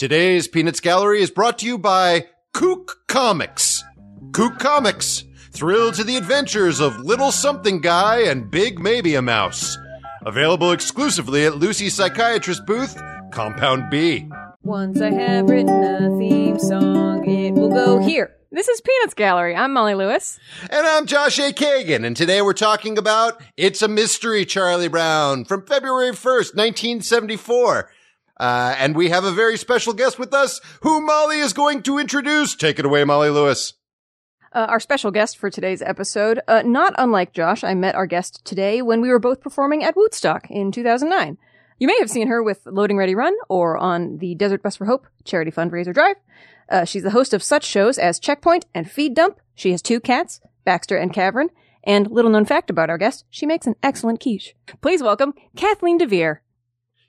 Today's Peanuts Gallery is brought to you by Kook Comics. Kook Comics, thrill to the adventures of Little Something Guy and Big Maybe a Mouse. Available exclusively at Lucy's Psychiatrist booth, Compound B. Once I have written a theme song, it will go here. This is Peanuts Gallery. I'm Molly Lewis. And I'm Josh A. Kagan, and today we're talking about It's a Mystery, Charlie Brown, from February 1st, 1974. Uh, and we have a very special guest with us who Molly is going to introduce. Take it away, Molly Lewis. Uh, our special guest for today's episode, uh, not unlike Josh, I met our guest today when we were both performing at Woodstock in 2009. You may have seen her with Loading Ready Run or on the Desert Bus for Hope charity fundraiser drive. Uh, she's the host of such shows as Checkpoint and Feed Dump. She has two cats, Baxter and Cavern. And little known fact about our guest, she makes an excellent quiche. Please welcome Kathleen DeVere.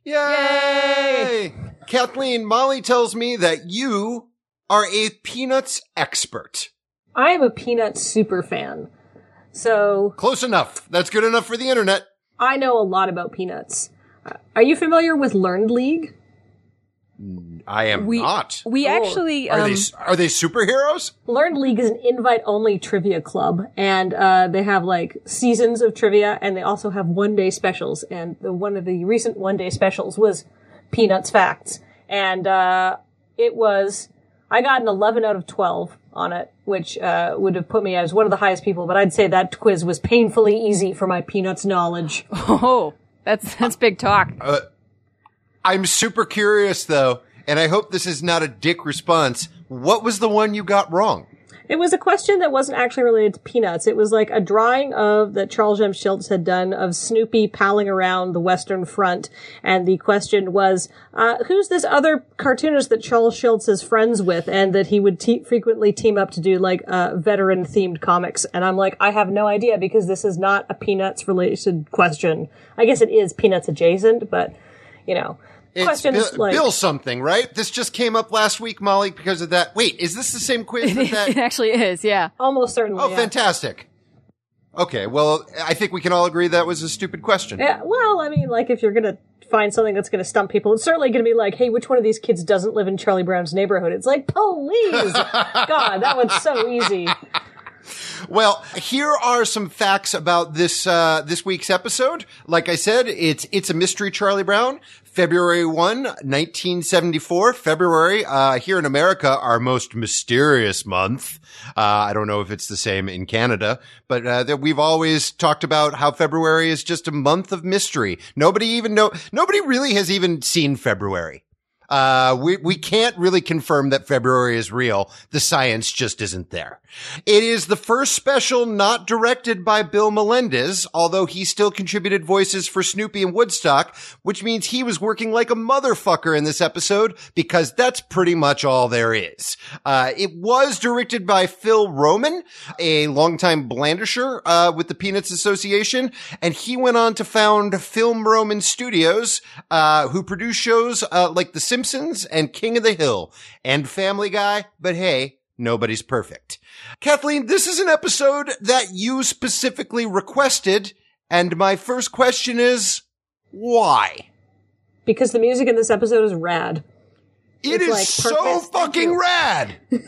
Yay! Kathleen, Molly tells me that you are a peanuts expert. I am a Peanuts super fan. So Close enough. That's good enough for the internet. I know a lot about Peanuts. Uh, Are you familiar with Learned League? I am We not. we Oh. actually Are um, they are they superheroes? Learned League is an invite only trivia club and uh, they have like seasons of trivia and they also have one day specials and the, one of the recent one day specials was Peanuts Facts and uh, it was I got an 11 out of 12 on it which uh, would have put me as one of the highest people but I'd say that quiz was painfully easy for my Peanuts knowledge. oh that's that's big talk. I'm super curious though, and I hope this is not a dick response. What was the one you got wrong? It was a question that wasn't actually related to peanuts. It was like a drawing of that Charles M. Schulz had done of Snoopy palling around the Western Front, and the question was, uh, "Who's this other cartoonist that Charles Schulz is friends with, and that he would te- frequently team up to do like uh, veteran-themed comics?" And I'm like, I have no idea because this is not a peanuts-related question. I guess it is peanuts adjacent, but you know, It's questions Bill, like Bill something, right? This just came up last week, Molly, because of that. Wait, is this the same quiz that it actually is, yeah. almost certainly. Oh, yeah. fantastic. Okay, well, I think we can all agree that was a stupid question. Yeah, well, I mean, like if you're gonna find something that's gonna stump people, it's certainly gonna be like, hey, which one of these kids doesn't live in Charlie Brown's neighborhood? It's like, police! God, that one's so easy. Well, here are some facts about this uh, this week's episode. Like I said, it's it's a mystery. Charlie Brown, February 1, 1974. February uh, here in America, our most mysterious month. Uh, I don't know if it's the same in Canada, but uh, that we've always talked about how February is just a month of mystery. Nobody even know. Nobody really has even seen February. Uh, we, we can't really confirm that February is real. The science just isn't there. It is the first special not directed by Bill Melendez, although he still contributed voices for Snoopy and Woodstock, which means he was working like a motherfucker in this episode because that's pretty much all there is. Uh, it was directed by Phil Roman, a longtime Blandisher, uh, with the Peanuts Association, and he went on to found Film Roman Studios, uh, who produce shows, uh, like The Simpsons and King of the Hill and Family Guy, but hey, nobody's perfect. Kathleen, this is an episode that you specifically requested, and my first question is, why? Because the music in this episode is rad. It It's is like so fucking rad.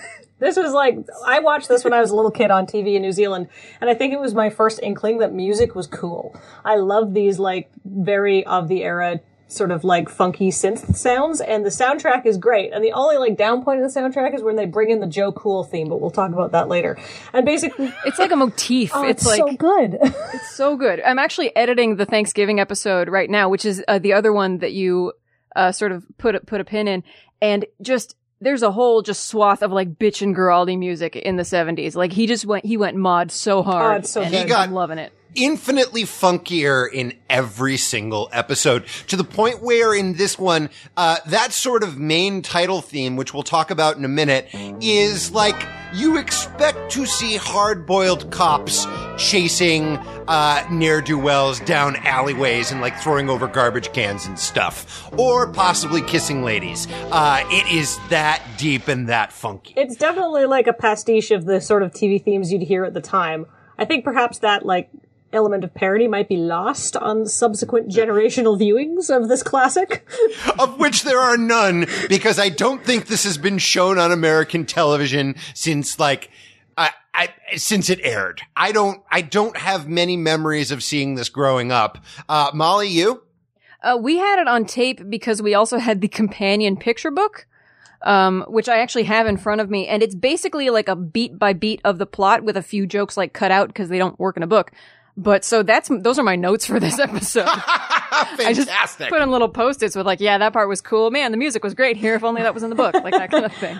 This was like, I watched this when I was a little kid on TV in New Zealand, and I think it was my first inkling that music was cool. I love these like very of the era sort of like funky synth sounds, and the soundtrack is great. And the only like down point of the soundtrack is when they bring in the Joe Cool theme, but we'll talk about that later. And basically, It's like a motif. oh, it's, it's, like so good. It's so good. I'm actually editing the Thanksgiving episode right now, which is uh, the other one that you uh, sort of put a, put a pin in, and just there's a whole just swath of like bitch and Guaraldi music in the 70s. Like he just went he went mod so hard. Oh, it's so and good. I'm He got- loving it. Infinitely funkier in every single episode to the point where in this one, uh, that sort of main title theme, which we'll talk about in a minute, is like you expect to see hard-boiled cops chasing, uh, ne'er-do-wells down alleyways and like throwing over garbage cans and stuff, or possibly kissing ladies. Uh, it is that deep and that funky. it's definitely like a pastiche of the sort of TV themes you'd hear at the time. I think perhaps that like element of parody might be lost on subsequent generational viewings of this classic. of which there are none, because I don't think this has been shown on American television since like, I, I, since it aired. I don't, I don't have many memories of seeing this growing up. Uh, Molly, you? Uh, we had it on tape because we also had the companion picture book, um, which I actually have in front of me, and it's basically like a beat by beat of the plot with a few jokes like cut out because they don't work in a book. But so that's those are my notes for this episode. Fantastic. I just Fantastic. put in little post-its with like, yeah, that part was cool. Man, the music was great. Here, if only that was in the book, like that kind of thing.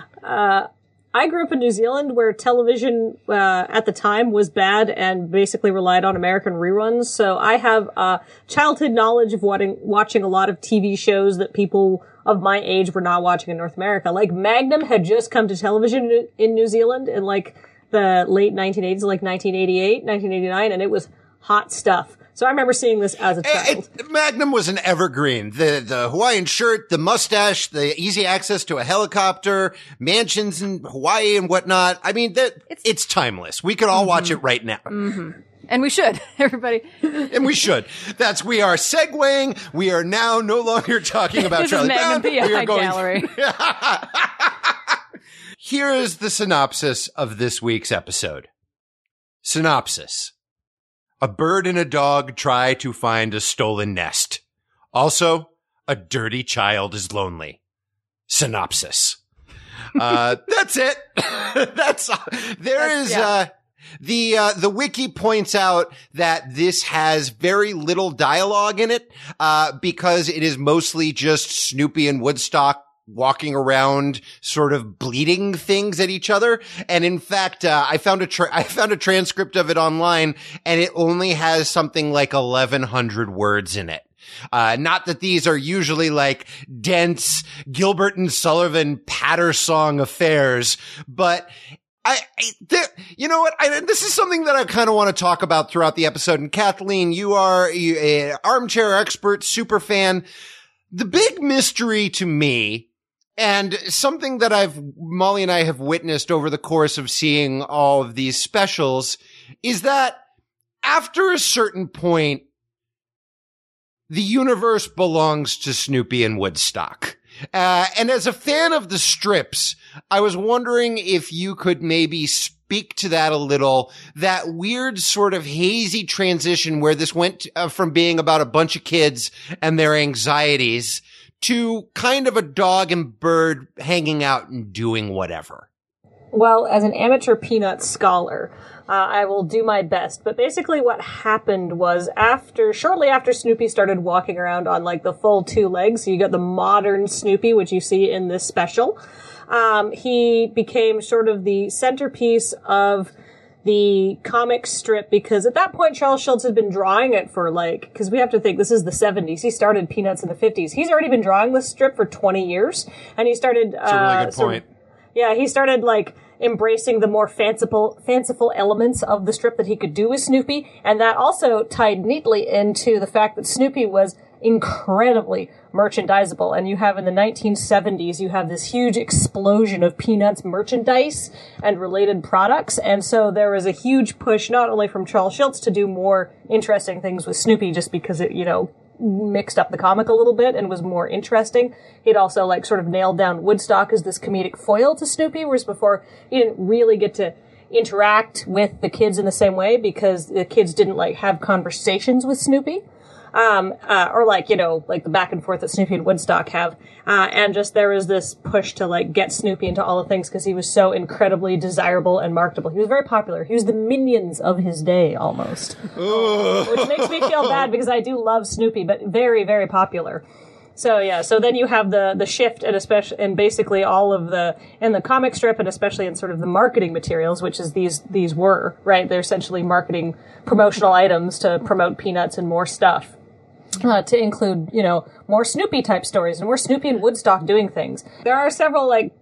I grew up in New Zealand where television uh, at the time was bad and basically relied on American reruns. So I have uh, childhood knowledge of what, watching a lot of TV shows that people of my age were not watching in North America. Like Magnum had just come to television in New Zealand in like the late 1980s, like 1988, 1989, and it was hot stuff. So I remember seeing this as a eh, child. It- Magnum was an evergreen. The the Hawaiian shirt, the mustache, the easy access to a helicopter, mansions in Hawaii and whatnot. I mean, that it's, timeless. We could all mm-hmm. watch it right now, mm-hmm. And we should, everybody. and we should. That's we are segueing. We are now no longer talking about This is Charlie Magnum Brown. We are PI going- Gallery. Here is the synopsis of this week's episode. Synopsis. A bird and a dog try to find a stolen nest. Also, a dirty child is lonely. Synopsis. Uh, that's it. that's, there is, yeah. uh, the uh, the wiki points out that this has very little dialogue in it uh, because it is mostly just Snoopy and Woodstock walking around sort of bleeding things at each other and in fact uh, I found a tra- I found a transcript of it online and it only has something like 1100 words in it uh, not that these are usually like dense Gilbert and Sullivan patter song affairs, but I, I there, you know what? I, this is something that I kind of want to talk about throughout the episode. And Kathleen, you are a, a armchair expert, super fan. The big mystery to me and something that I've, Molly and I have witnessed over the course of seeing all of these specials is that after a certain point, the universe belongs to Snoopy and Woodstock. Uh, and as a fan of the strips, I was wondering if you could maybe speak to that a little. That weird sort of hazy transition where this went uh, from being about a bunch of kids and their anxieties to kind of a dog and bird hanging out and doing whatever. Well, as an amateur peanut scholar, uh, I will do my best. But basically, what happened was after, shortly after Snoopy started walking around on like the full two legs, so you got the modern Snoopy, which you see in this special. Um, he became sort of the centerpiece of the comic strip because at that point Charles Schulz had been drawing it for like because we have to think this is the 70s. He started Peanuts in the 50s. He's already been drawing this strip for 20 years, and he started. That's a really uh, good of- point. yeah, he started like embracing the more fanciful fanciful elements of the strip that he could do with Snoopy, and that also tied neatly into the fact that Snoopy was incredibly merchandisable. And you have in the 1970s, you have this huge explosion of Peanuts merchandise and related products, and so there was a huge push not only from Charles Schulz to do more interesting things with Snoopy, just because it, you know, mixed up the comic a little bit and was more interesting. He'd also like sort of nailed down Woodstock as this comedic foil to Snoopy, whereas before he didn't really get to interact with the kids in the same way because the kids didn't like have conversations with Snoopy. Um, uh, or like, you know, like the back and forth that Snoopy and Woodstock have. Uh, and just there was this push to like get Snoopy into all the things because he was so incredibly desirable and marketable. He was very popular. He was the minions of his day almost which makes me feel bad because I do love Snoopy, but very, very popular. So yeah, so then you have the the shift and especially and basically all of the in the comic strip and especially in sort of the marketing materials, which is these these were right. They're essentially marketing promotional items to promote Peanuts and more stuff. Uh, to include, you know, more Snoopy type stories and more Snoopy and Woodstock doing things. There are several like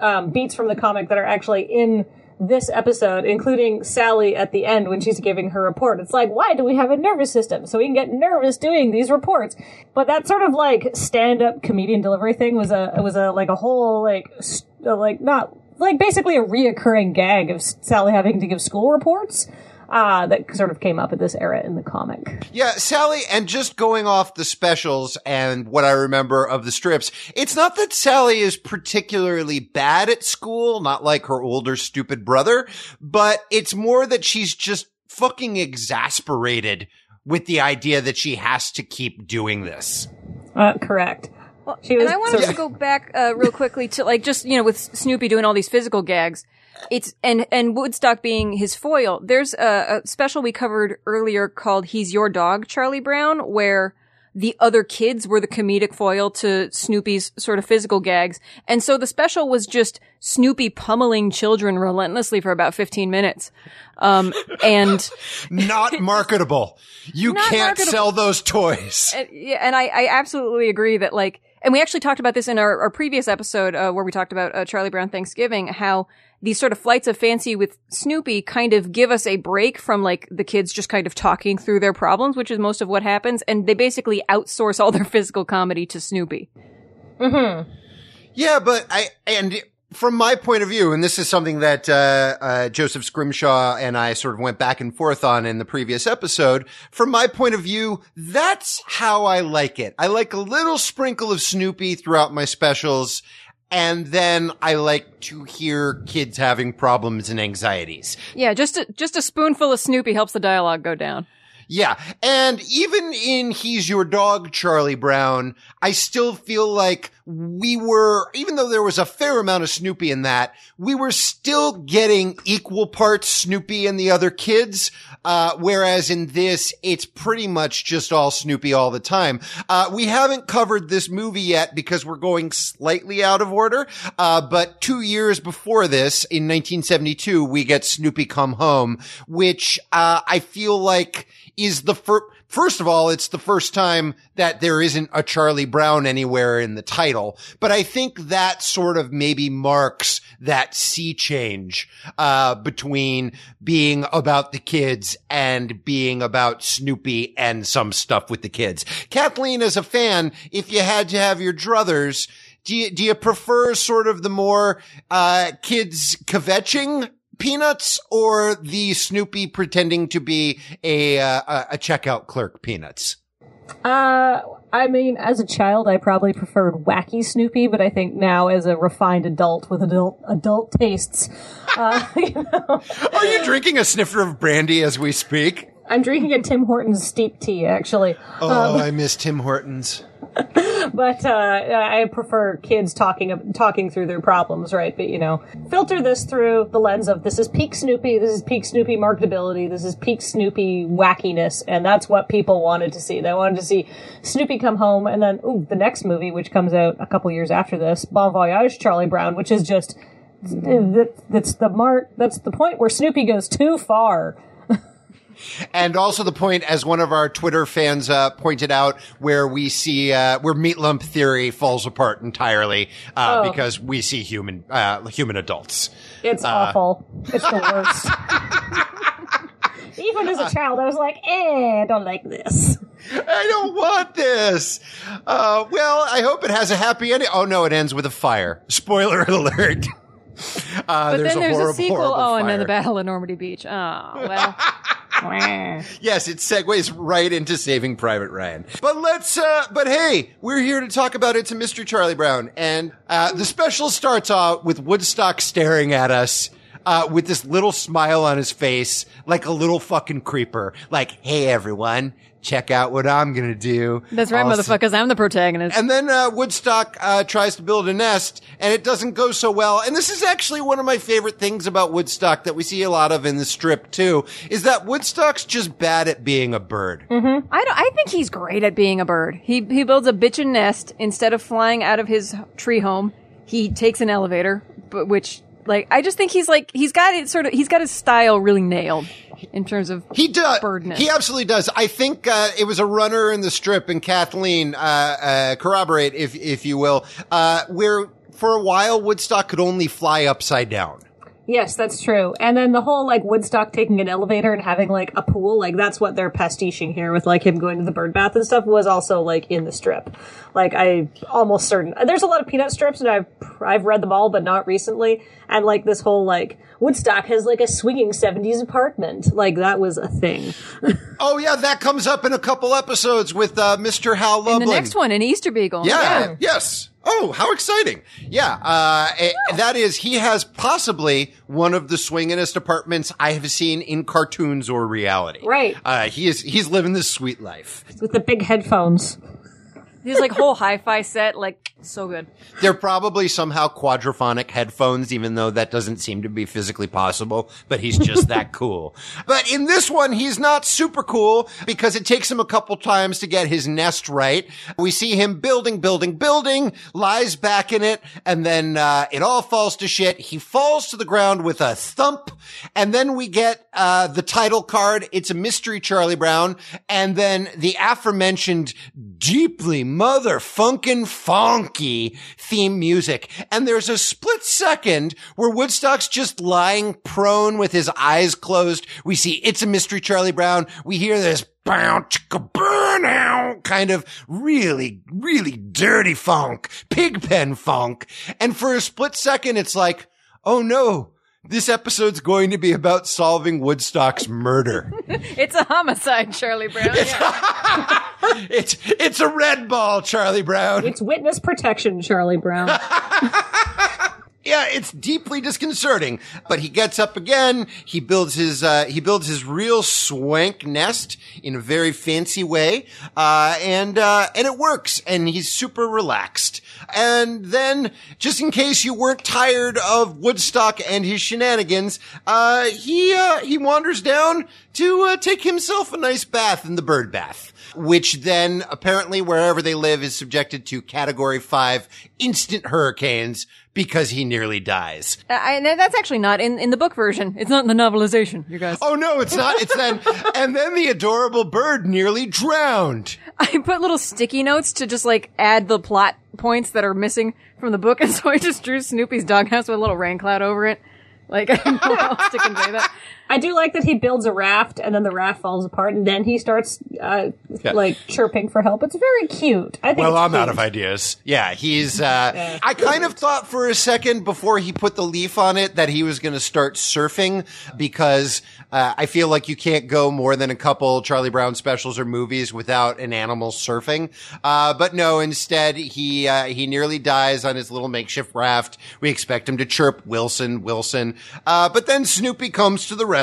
um, beats from the comic that are actually in this episode, including Sally at the end when she's giving her report. It's like, why do we have a nervous system? So we can get nervous doing these reports. But that sort of like stand-up comedian delivery thing was a was a like a whole like st- like not like basically a reoccurring gag of Sally having to give school reports. Uh, that sort of came up at this era in the comic. Yeah, Sally, and just going off the specials and what I remember of the strips, it's not that Sally is particularly bad at school, not like her older stupid brother, but it's more that she's just fucking exasperated with the idea that she has to keep doing this. Uh, correct. Well, She was- and I wanted so- to go back uh, real quickly to like just you know with Snoopy doing all these physical gags. It's and and Woodstock being his foil. There's a, a special we covered earlier called "He's Your Dog, Charlie Brown," where the other kids were the comedic foil to Snoopy's sort of physical gags, and so the special was just Snoopy pummeling children relentlessly for about 15 minutes. Um, and Not marketable. You Not can't marketable. sell those toys. And, yeah, and I, I absolutely agree that like, and we actually talked about this in our, our previous episode uh, where we talked about uh, Charlie Brown Thanksgiving, how these sort of flights of fancy with Snoopy kind of give us a break from like the kids just kind of talking through their problems, which is most of what happens, and they basically outsource all their physical comedy to Snoopy. Hmm. Yeah, but I, and from my point of view, and this is something that, uh, uh, Joseph Scrimshaw and I sort of went back and forth on in the previous episode. From my point of view, that's how I like it. I like a little sprinkle of Snoopy throughout my specials. And then I like to hear kids having problems and anxieties. Yeah, just a, just a spoonful of Snoopy helps the dialogue go down. Yeah. And even in He's Your Dog, Charlie Brown, I still feel like we were, even though there was a fair amount of Snoopy in that, we were still getting equal parts Snoopy and the other kids. Uh, whereas in this, it's pretty much just all Snoopy all the time. Uh, we haven't covered this movie yet because we're going slightly out of order. Uh, but two years before this, in 1972, we get Snoopy Come Home, which, uh, I feel like is the first, first of all, it's the first time that there isn't a Charlie Brown anywhere in the title, but I think that sort of maybe marks that sea change, uh, between being about the kids and being about Snoopy and some stuff with the kids. Kathleen, as a fan, if you had to have your druthers, do you, do you prefer sort of the more, uh, kids kvetching Peanuts or the Snoopy pretending to be a uh, a checkout clerk Peanuts? Uh, I mean, as a child, I probably preferred wacky Snoopy, but I think now, as a refined adult with adult adult tastes, uh, you know, Are you drinking a snifter of brandy as we speak? I'm drinking a Tim Hortons steep tea, actually. Oh, I miss Tim Hortons. But uh, I prefer kids talking talking through their problems, right? But you know, filter this through the lens of this is peak Snoopy, this is peak Snoopy marketability, this is peak Snoopy wackiness, and that's what people wanted to see. They wanted to see Snoopy come home, and then ooh, the next movie, which comes out a couple years after this, Bon Voyage, Charlie Brown, which is just that's the mark. That's the point where Snoopy goes too far. And also the point, as one of our Twitter fans uh, pointed out, where we see uh, where Meat Lump Theory falls apart entirely uh, Oh. because we see human uh, human adults. It's awful. It's the worst. Even as a child, I was like, eh, I don't like this. I don't want this. Uh, well, I hope it has a happy ending. Oh no, it ends with a fire. Spoiler alert. Uh, But there's then there's horrible, a sequel. horrible Oh, and then the Battle of Normandy Beach. Oh, well. Yes, it segues right into Saving Private Ryan. But let's, uh, but hey, we're here to talk about It's a Mystery Charlie Brown. And, uh, the special starts out with Woodstock staring at us. Uh, with this little smile on his face, like a little fucking creeper. Like, hey everyone, check out what I'm gonna do. That's right, motherfuckers. I'm the protagonist. And then uh, Woodstock uh, tries to build a nest, and it doesn't go so well. And this is actually one of my favorite things about Woodstock that we see a lot of in the strip too, is that Woodstock's just bad at being a bird. I don't. I think he's great at being a bird. He he builds a bitchin' nest instead of flying out of his tree home. He takes an elevator, but which like I just think he's like he's got it sort of he's got his style really nailed in terms of He does. Birdness. He absolutely does. I think uh, it was a runner in the strip, and Kathleen uh, uh, corroborate, if if you will, uh, where for a while Woodstock could only fly upside down. Yes, that's true. And then the whole like Woodstock taking an elevator and having like a pool, like that's what they're pastiching here with like him going to the bird bath and stuff was also like in the strip. Like I almost certain there's a lot of peanut strips and I've I've read them all but not recently. And like this whole like Woodstock has like a swinging 70s apartment. Like that was a thing. Oh yeah, that comes up in a couple episodes with uh, Mr. Hal Lublin. And the next one, an Easter Beagle. Yeah, yes. Oh, how exciting. Yeah, uh, eh, that is, he has possibly one of the swingingest apartments I have seen in cartoons or reality. Right. Uh, he is, he's living this sweet life. With the big headphones. His like whole hi-fi set, like so good. They're probably somehow quadraphonic headphones, even though that doesn't seem to be physically possible, but he's just that cool. But in this one, he's not super cool because it takes him a couple times to get his nest right. We see him building, building, building, lies back in it, and then, uh, it all falls to shit. He falls to the ground with a thump, and then we get, uh, the title card. It's a mystery Charlie Brown, and then the aforementioned deeply motherfunkin' funky theme music. And there's a split second where Woodstock's just lying prone with his eyes closed. We see It's a Mystery Charlie Brown. We hear this chicka burn out kind of really, really dirty funk, pigpen funk. And for a split second, it's like, oh no. This episode's going to be about solving Woodstock's murder. It's a homicide, Charlie Brown. Yeah. it's it's a red ball, Charlie Brown. It's witness protection, Charlie Brown. yeah, it's deeply disconcerting. But he gets up again. He builds his uh, he builds his real swank nest in a very fancy way, uh, and uh, and it works. And he's super relaxed. And then, just in case you weren't tired of Woodstock and his shenanigans, uh, he uh, he wanders down to uh, take himself a nice bath in the bird bath which then apparently wherever they live is subjected to category five instant hurricanes because he nearly dies. Uh, I, that's actually not in, in the book version. It's not in the novelization, you guys. Oh no, it's not. It's then, and then the adorable bird nearly drowned. I put little sticky notes to just like add the plot points that are missing from the book, and so I just drew Snoopy's doghouse with a little rain cloud over it. Like, I don't know how else to convey that. I do like that he builds a raft and then the raft falls apart and then he starts uh, Yeah. like chirping for help. It's very cute. I think well, I'm out of ideas. Yeah, he's, uh, I kind of thought for a second before he put the leaf on it that he was going to start surfing because, uh, I feel like you can't go more than a couple Charlie Brown specials or movies without an animal surfing. Uh, but no, instead he, uh, he nearly dies on his little makeshift raft. We expect him to chirp Wilson, Wilson. Uh, but then Snoopy comes to the rescue.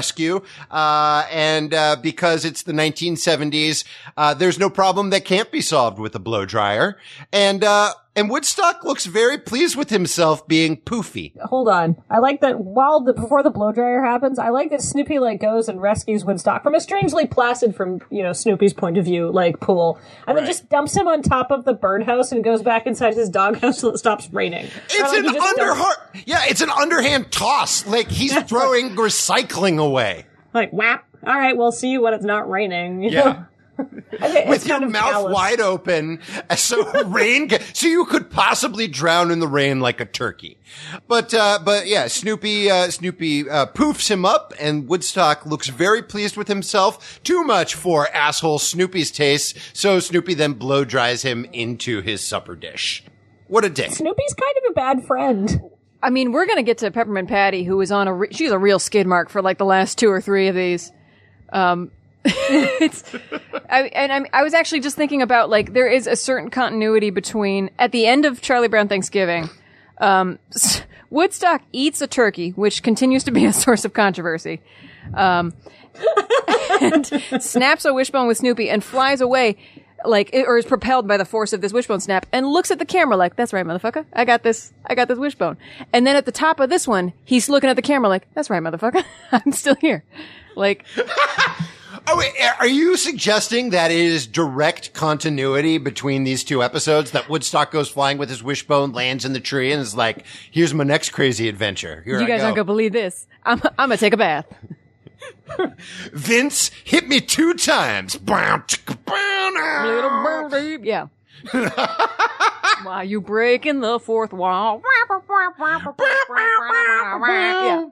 Uh, and, uh, because it's the 1970s, uh, there's no problem that can't be solved with a blow dryer. And, uh, and Woodstock looks very pleased with himself being poofy. Hold on. I like that while the before the blow dryer happens, I like that Snoopy like goes and rescues Woodstock from a strangely placid from, you know, Snoopy's point of view, like pool. And then just dumps him on top of the birdhouse and goes back inside his doghouse till it stops raining. It's like an dumps- underhand, yeah, it's an underhand toss. Like he's throwing recycling away. like whap. All right, we'll see you when it's not raining. Yeah. know? I think With your mouth callous. wide open, so rain, so you could possibly drown in the rain like a turkey. But, uh, but yeah, Snoopy, uh, Snoopy, uh, poofs him up and Woodstock looks very pleased with himself. Too much for asshole Snoopy's taste. So Snoopy then blow dries him into his supper dish. What a dick. Snoopy's kind of a bad friend. I mean, we're gonna get to Peppermint Patty, who is on a re- she's a real skid mark for like the last two or three of these. Um, it's I, and I'm, I was actually just thinking about like there is a certain continuity between at the end of Charlie Brown Thanksgiving, um, Woodstock eats a turkey, which continues to be a source of controversy. Um, and snaps a wishbone with Snoopy and flies away. Like, or is propelled by the force of this wishbone snap and looks at the camera like, that's right, motherfucker. I got this. I got this wishbone. And then at the top of this one, he's looking at the camera like, that's right, motherfucker. I'm still here. Like, Oh, wait, are you suggesting that it is direct continuity between these two episodes? That Woodstock goes flying with his wishbone, lands in the tree, and is like, "Here's my next crazy adventure." Here you I guys go. aren't gonna believe this. I'm, I'm gonna take a bath. Vince hit me two times. Bow, chicka, bow. Little birdie. Yeah. Why you breaking the fourth wall? yeah.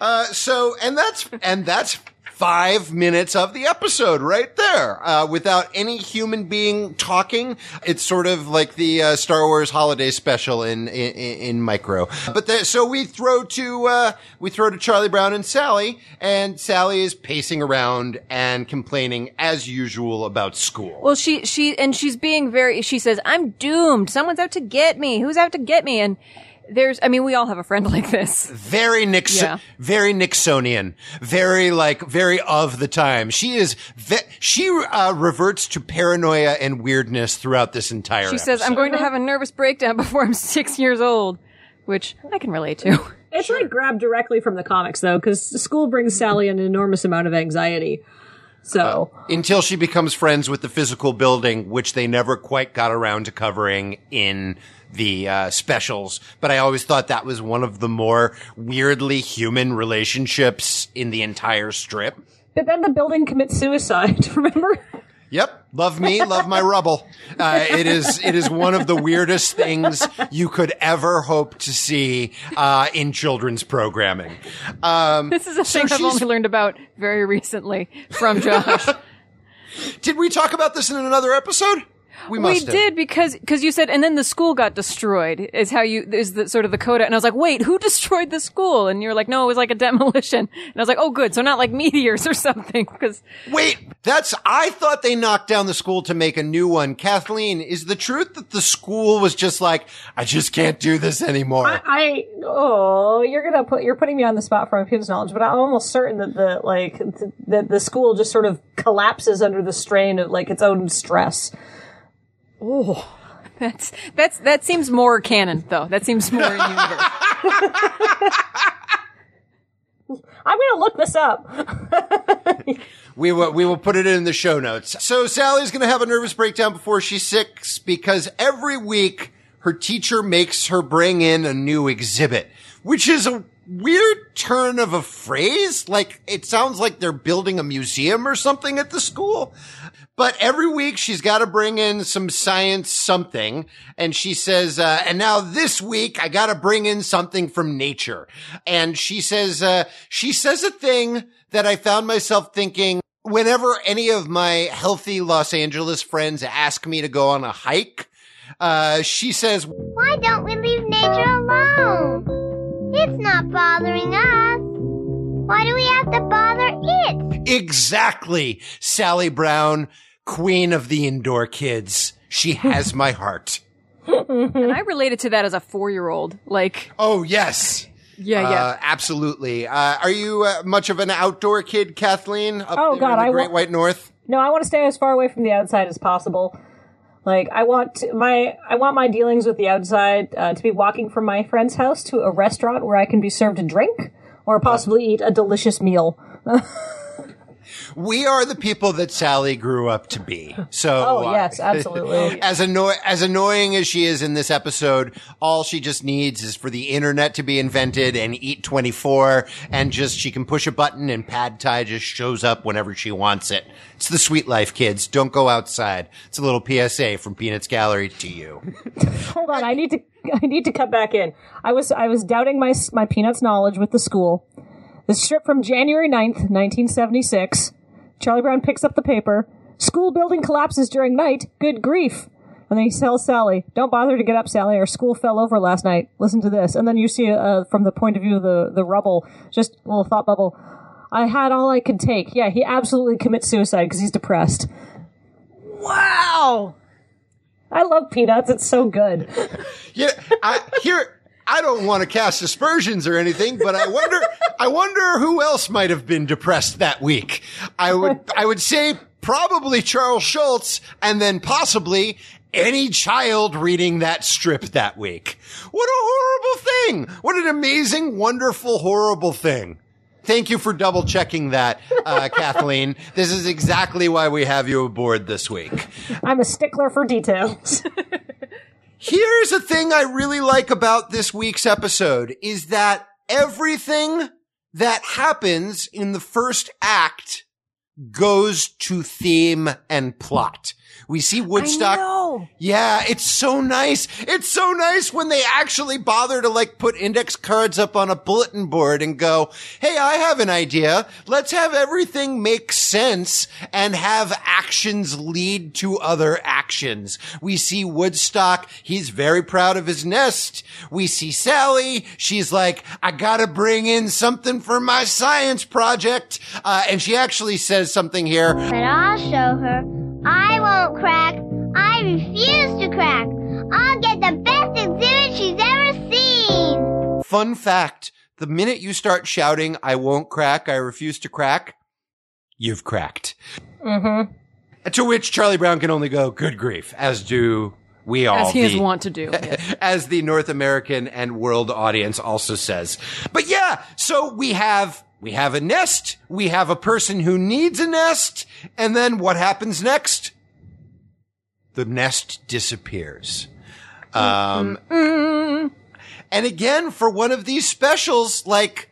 Uh, so, and that's, and that's five minutes of the episode right there, uh, without any human being talking. It's sort of like the uh, Star Wars holiday special in in, in micro. But the, so we throw to uh, we throw to Charlie Brown and Sally, and Sally is pacing around and complaining as usual about school. Well, she she and she's being very. She says, "I'm doomed. Someone's out to get me. Who's out to get me?" And there's, I mean, we all have a friend like this. very Nixon, Yeah. very Nixonian, very like, very of the time. She is, ve- she uh, reverts to paranoia and weirdness throughout this entire. She says, "I'm going to have a nervous breakdown before I'm six years old," which I can relate to. It's like grabbed directly from the comics though, because school brings Sally an enormous amount of anxiety. So until she becomes friends with the physical building, which they never quite got around to covering in the uh, specials. But I always thought that was one of the more weirdly human relationships in the entire strip. But then the building commits suicide, remember? Yep. Love me, love my rubble. Uh, it is, it is one of the weirdest things you could ever hope to see, uh, in children's programming. Um, This is a So thing I've only learned about very recently from Josh. did we talk about this in another episode? We we have. did because because you said, and then the school got destroyed. Is how you is the sort of the coda. And I was like, wait, who destroyed the school? And you're like, no, it was like a demolition. And I was like, oh, good. So not like meteors or something. Because Wait, that's, I thought they knocked down the school to make a new one. Kathleen, is the truth that the school was just like, I just can't do this anymore? I oh, you're gonna put you're putting me on the spot for my pupils knowledge, but I'm almost certain that the like th- that the school just sort of collapses under the strain of like its own stress. Oh. that's that's that seems more canon, though. That seems more in universe. I'm gonna look this up. We will, we will put it in the show notes. So Sally's going to have a nervous breakdown before she's six because every week her teacher makes her bring in a new exhibit, which is a weird turn of a phrase. Like it sounds like they're building a museum or something at the school. But every week she's got to bring in some science something. And she says, uh, and now this week I got to bring in something from nature. And she says, uh, she says a thing that I found myself thinking whenever any of my healthy Los Angeles friends ask me to go on a hike. Uh, she says, Why don't we leave nature alone? It's not bothering us. Why do we have to bother it? exactly, Sally Brown, queen of the indoor kids. She has my heart. and I related to that as a four year old. Like, Oh, yes. yeah, yeah. Uh, absolutely. Uh, are you uh, much of an outdoor kid, Kathleen? Up Oh, there God, in the I Great wa- White North. No, I want to stay as far away from the outside as possible. Like I want to, my I want my dealings with the outside uh, to be walking from my friend's house to a restaurant where I can be served a drink or possibly eat a delicious meal. We are the people that Sally grew up to be. So, Oh uh, yes, absolutely. as as annoying as she is in this episode, all she just needs is for the internet to be invented and eat 24 and just she can push a button and pad thai just shows up whenever she wants it. It's the sweet life, kids. Don't go outside. It's a little PSA from Peanuts Gallery to you. Hold on, I need to I need to cut back in. I was I was doubting my my peanuts knowledge with the school. The strip from January 9th, 1976. Charlie Brown picks up the paper. School building collapses during night. Good grief. And then he tells Sally, "Don't bother to get up, Sally. Our school fell over last night. Listen to this." And then you see, uh, from the point of view of the the rubble, just a little thought bubble. I had all I could take. Yeah, he absolutely commits suicide because he's depressed. wow. I love Peanuts. It's so good. Yeah, I, here, I don't want to cast aspersions or anything, but I wonder, I wonder who else might have been depressed that week. I would, I would say probably Charles Schulz and then possibly any child reading that strip that week. What a horrible thing. What an amazing, wonderful, horrible thing. Thank you for double checking that, uh, Kathleen. This is exactly why we have you aboard this week. I'm a stickler for details. Here's a thing I really like about this week's episode is that everything that happens in the first act goes to theme and plot. We see Woodstock. I know. Yeah, it's so nice. It's so nice when they actually bother to like put index cards up on a bulletin board and go, Hey, I have an idea. Let's have everything make sense and have actions lead to other actions. We see Woodstock. He's very proud of his nest. We see Sally. She's like, I gotta bring in something for my science project. Uh, and she actually says something here. But I'll show her. I won't crack. I refuse to crack. I'll get the best exhibit she's ever seen. Fun fact. The minute you start shouting, I won't crack, I refuse to crack, you've cracked. Mm-hmm. To which Charlie Brown can only go, good grief, as do we all. As he is wont to do. yes. as the North American and world audience also says. But yeah, so we have, we have a nest. We have a person who needs a nest. And then what happens next? The nest disappears. Um, and again, for one of these specials, like,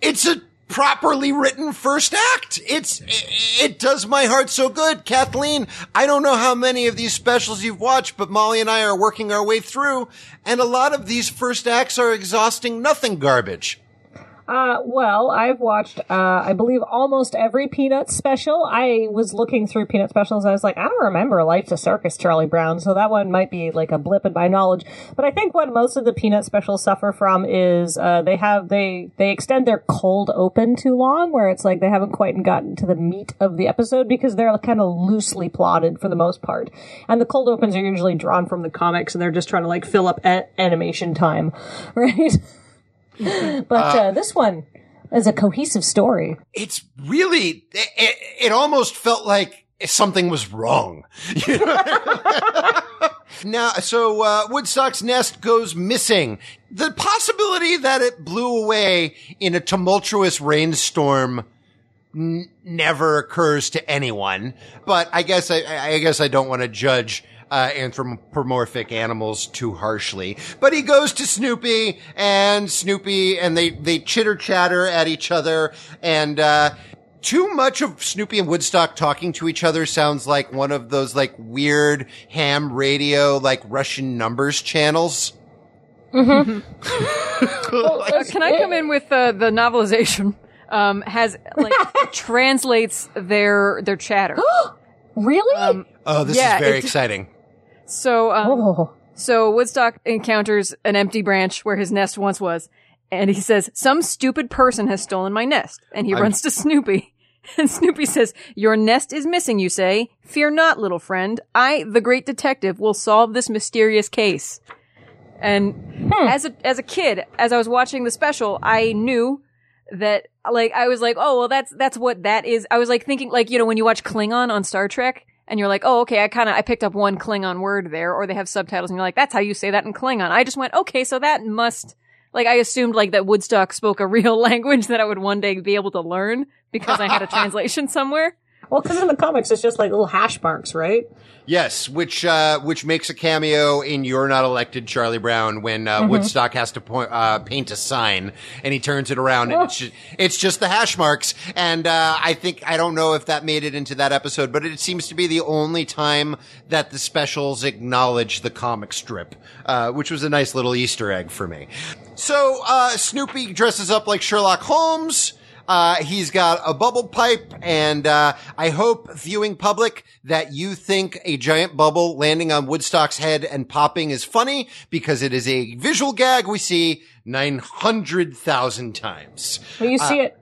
it's a properly written first act. It's, it, it does my heart so good. Kathleen, I don't know how many of these specials you've watched, but Molly and I are working our way through, and a lot of these first acts are exhausting nothing garbage. Uh, well, I've watched, uh, I believe almost every Peanuts special. I was looking through Peanut specials I was like, I don't remember Life's a Circus, Charlie Brown, so that one might be like a blip in my knowledge. But I think what most of the Peanut specials suffer from is, uh, they have, they, they extend their cold open too long, where it's like they haven't quite gotten to the meat of the episode because they're kind of loosely plotted for the most part. And the cold opens are usually drawn from the comics and they're just trying to like fill up a- animation time, right? But uh, this one is a cohesive story. It's really, it, it, it almost felt like something was wrong. You know? now, so, uh, Woodstock's nest goes missing. The possibility that it blew away in a tumultuous rainstorm n- never occurs to anyone. But I guess I, I guess I don't want to judge uh, anthropomorphic animals too harshly. But he goes to Snoopy and Snoopy and they, they chitter chatter at each other and, uh, too much of Snoopy and Woodstock talking to each other sounds like one of those like weird ham radio, like Russian numbers channels. Uh, can I come in with uh, the novelization? Um, has like translates their their chatter. Really? Oh, this Yeah, is very it- exciting. So um, oh. So Woodstock encounters an empty branch where his nest once was, and he says, "Some stupid person has stolen my nest." And he runs to Snoopy, and Snoopy says, "Your nest is missing, you say? Fear not, little friend. I, the great detective, will solve this mysterious case." And as a as a kid, as I was watching the special, I knew that like I was like, "Oh, well, that's that's what that is." I was like thinking, like you know, when you watch Klingon on Star Trek. And you're like, oh, okay, I kind of, I picked up one Klingon word there, or they have subtitles, and you're like, that's how you say that in Klingon. I just went, okay, so that must, like, I assumed like that Woodstock spoke a real language that I would one day be able to learn because I had a translation somewhere. Well, because in the comics, it's just like little hash marks, right? Yes, which uh, which makes a cameo in "You're Not Elected," Charlie Brown, when uh, Woodstock has to point, uh, paint a sign, and he turns it around, and it's just, it's just the hash marks. And uh, I think I don't know if that made it into that episode, but it seems to be the only time that the specials acknowledge the comic strip, uh, which was a nice little Easter egg for me. So uh, Snoopy dresses up like Sherlock Holmes. Uh, he's got a bubble pipe, and uh, I hope, viewing public, that you think a giant bubble landing on Woodstock's head and popping is funny because it is a visual gag we see nine hundred thousand times. Well, you see it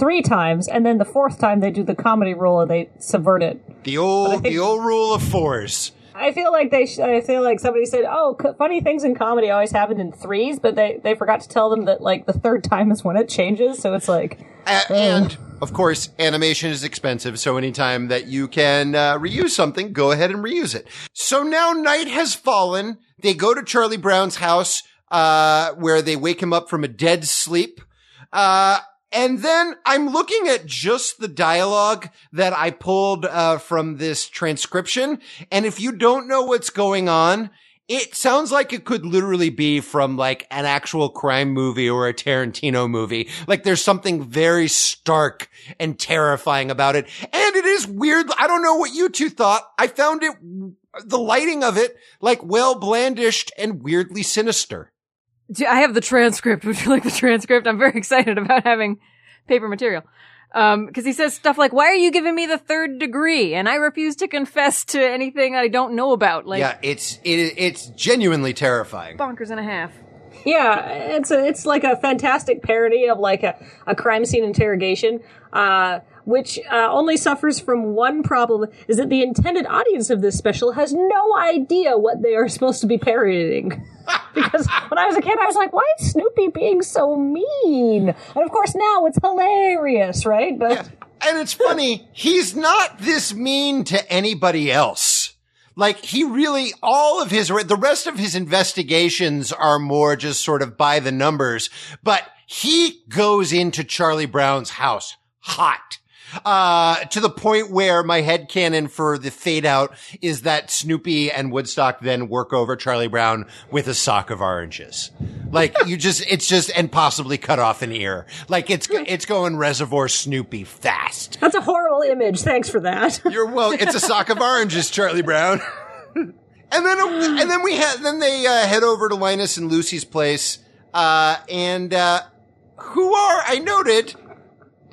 three times, and then the fourth time they do the comedy rule and they subvert it. The old, the old rule of fours. I feel like they. Sh- I feel like somebody said, "Oh, c- funny things in comedy always happen in threes, but they they forgot to tell them that like the third time is when it changes. So it's like, A- and of course, animation is expensive, so anytime that you can uh, reuse something, go ahead and reuse it. So now night has fallen. They go to Charlie Brown's house, uh, where they wake him up from a dead sleep. Uh, and then I'm looking at just the dialogue that I pulled uh, from this transcription. And if you don't know what's going on, it sounds like it could literally be from like an actual crime movie or a Tarantino movie. Like there's something very stark and terrifying about it. And it is weird. I don't know what you two thought. I found it the lighting of it, like well blandished and weirdly sinister. Do- I have the transcript. Would you like the transcript? I'm very excited about having paper material. Um, cause he says stuff like, why are you giving me the third degree? And I refuse to confess to anything I don't know about. Like, yeah, it's it, it's genuinely terrifying. bonkers and a half. Yeah, it's a, it's like a fantastic parody of like a, a crime scene interrogation, uh, which uh, only suffers from one problem: is that the intended audience of this special has no idea what they are supposed to be parodying. because when I was a kid, I was like, "Why is Snoopy being so mean?" And of course, now it's hilarious, right? But And it's funny, he's not this mean to anybody else. Like he really, all of his, the rest of his investigations are more just sort of by the numbers, but he goes into Charlie Brown's house hot. Uh, to the point where my headcanon for the fade out is that Snoopy and Woodstock then work over Charlie Brown with a sock of oranges. Like you just, it's just, and possibly cut off an ear. Like it's, it's going reservoir Snoopy fast. that's a horrible image. Thanks for that. You're well. It's a sock of oranges, Charlie Brown. and then, and then we had, then they uh, head over to Linus and Lucy's place, uh, and uh, who are I noted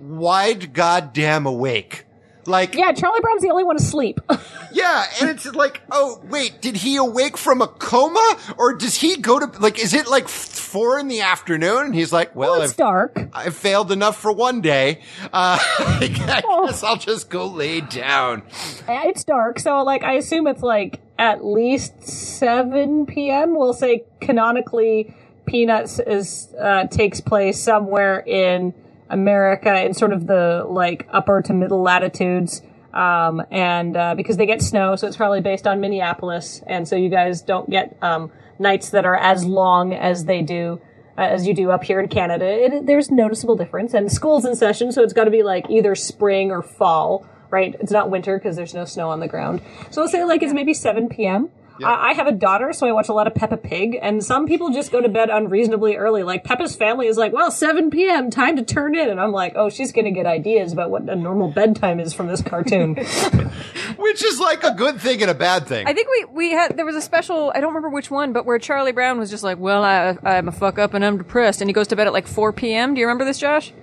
wide goddamn awake. Like, yeah, Charlie Brown's the only one asleep. yeah, and it's like, oh, wait, did he awake from a coma? Or does he go to, like, is it like four in the afternoon? And he's like, well, well, it's I've, dark. I've failed enough for one day. Uh, I guess I'll just go lay down. It's dark, so like I assume it's like at least seven p.m. We'll say canonically, Peanuts is uh, takes place somewhere in America in sort of the like upper to middle latitudes. Um, and uh, because they get snow, so it's probably based on Minneapolis, and so you guys don't get um, nights that are as long as they do uh, as you do up here in Canada. It, there's noticeable difference, and school's in session, so it's got to be like either spring or fall, right? It's not winter because there's no snow on the ground. So let's say like it's maybe 7 p.m. I I have a daughter, so I watch a lot of Peppa Pig, and some people just go to bed unreasonably early. Like Peppa's family is like, "Well, 7 p.m. time to turn in," and I'm like, "Oh, she's gonna get ideas about what a normal bedtime is from this cartoon." Which is like a good thing and a bad thing. I think we, we had, there was a special, I don't remember which one, but where Charlie Brown was just like, well, I, I'm a fuck up and I'm depressed. And he goes to bed at like 4 p.m. Do you remember this, Josh?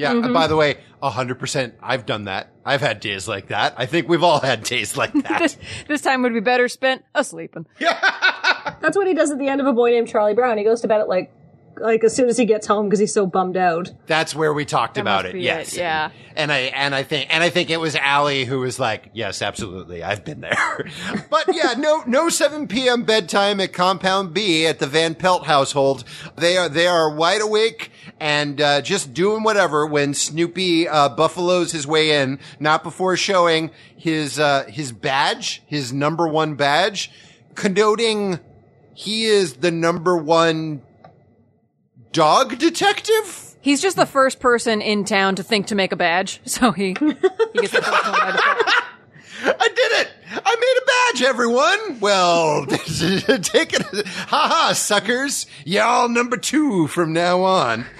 Yeah. and mm-hmm. By the way, hundred percent. I've done that. I've had days like that. I think we've all had days like that. This, this time would be better spent asleeping. That's what he does at the end of A Boy Named Charlie Brown. He goes to bed at like, like as soon as he gets home because he's so bummed out. That's where we talked about it. Yes. it, yeah. And I and I think and I think it was Allie who was like, "Yes, absolutely. I've been there." but yeah, no no 7 p.m. bedtime at Compound B at the Van Pelt household. They are they are wide awake and uh, just doing whatever when Snoopy uh, buffaloes his way in, not before showing his uh, his badge, his number one badge, connoting he is the number one dog detective. He's just the first person in town to think to make a badge. So he, he gets the first one by default. I did it! I made a badge, everyone! Well, take it. Haha, suckers. Y'all number two from now on.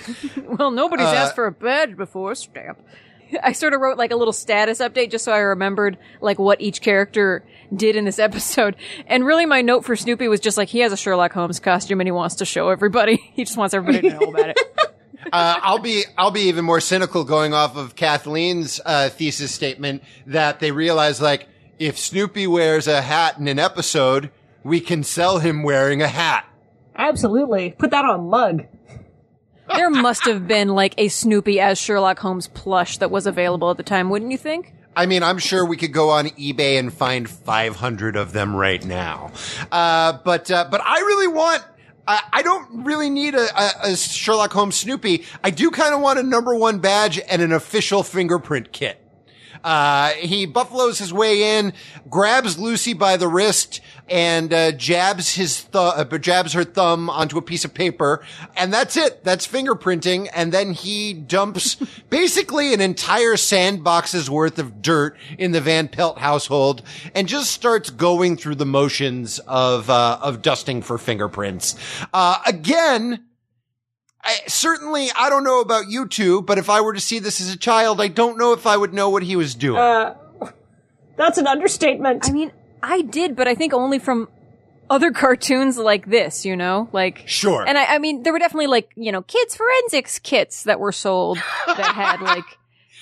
Well, nobody's uh, asked for a badge before, stamp. I sort of wrote like a little status update just so I remembered like what each character did in this episode. And really my note for Snoopy was just like he has a Sherlock Holmes costume and he wants to show everybody. He just wants everybody to know about it. Uh, I'll be, I'll be even more cynical going off of Kathleen's, uh, thesis statement that they realize like, if Snoopy wears a hat in an episode, we can sell him wearing a hat. Absolutely, put that on a mug. There must have been like a Snoopy as Sherlock Holmes plush that was available at the time, wouldn't you think? I mean, I'm sure we could go on eBay and find 500 of them right now. Uh, but, uh, but I really want, I, don't really need a, a, a Sherlock Holmes Snoopy. I do kind of want a number one badge and an official fingerprint kit. Uh, he buffaloes his way in, grabs Lucy by the wrist, and uh, jabs his th- uh, jabs her thumb onto a piece of paper, and that's it. That's fingerprinting, and then he dumps basically an entire sandbox's worth of dirt in the Van Pelt household, and just starts going through the motions of uh, of dusting for fingerprints. Uh, again. I, certainly, I don't know about you two, but if I were to see this as a child, I don't know if I would know what he was doing. Uh, That's an understatement. I mean, I did, but I think only from other cartoons like this, you know, like Sure. And I, I mean, there were definitely like you know kids forensics kits that were sold that had like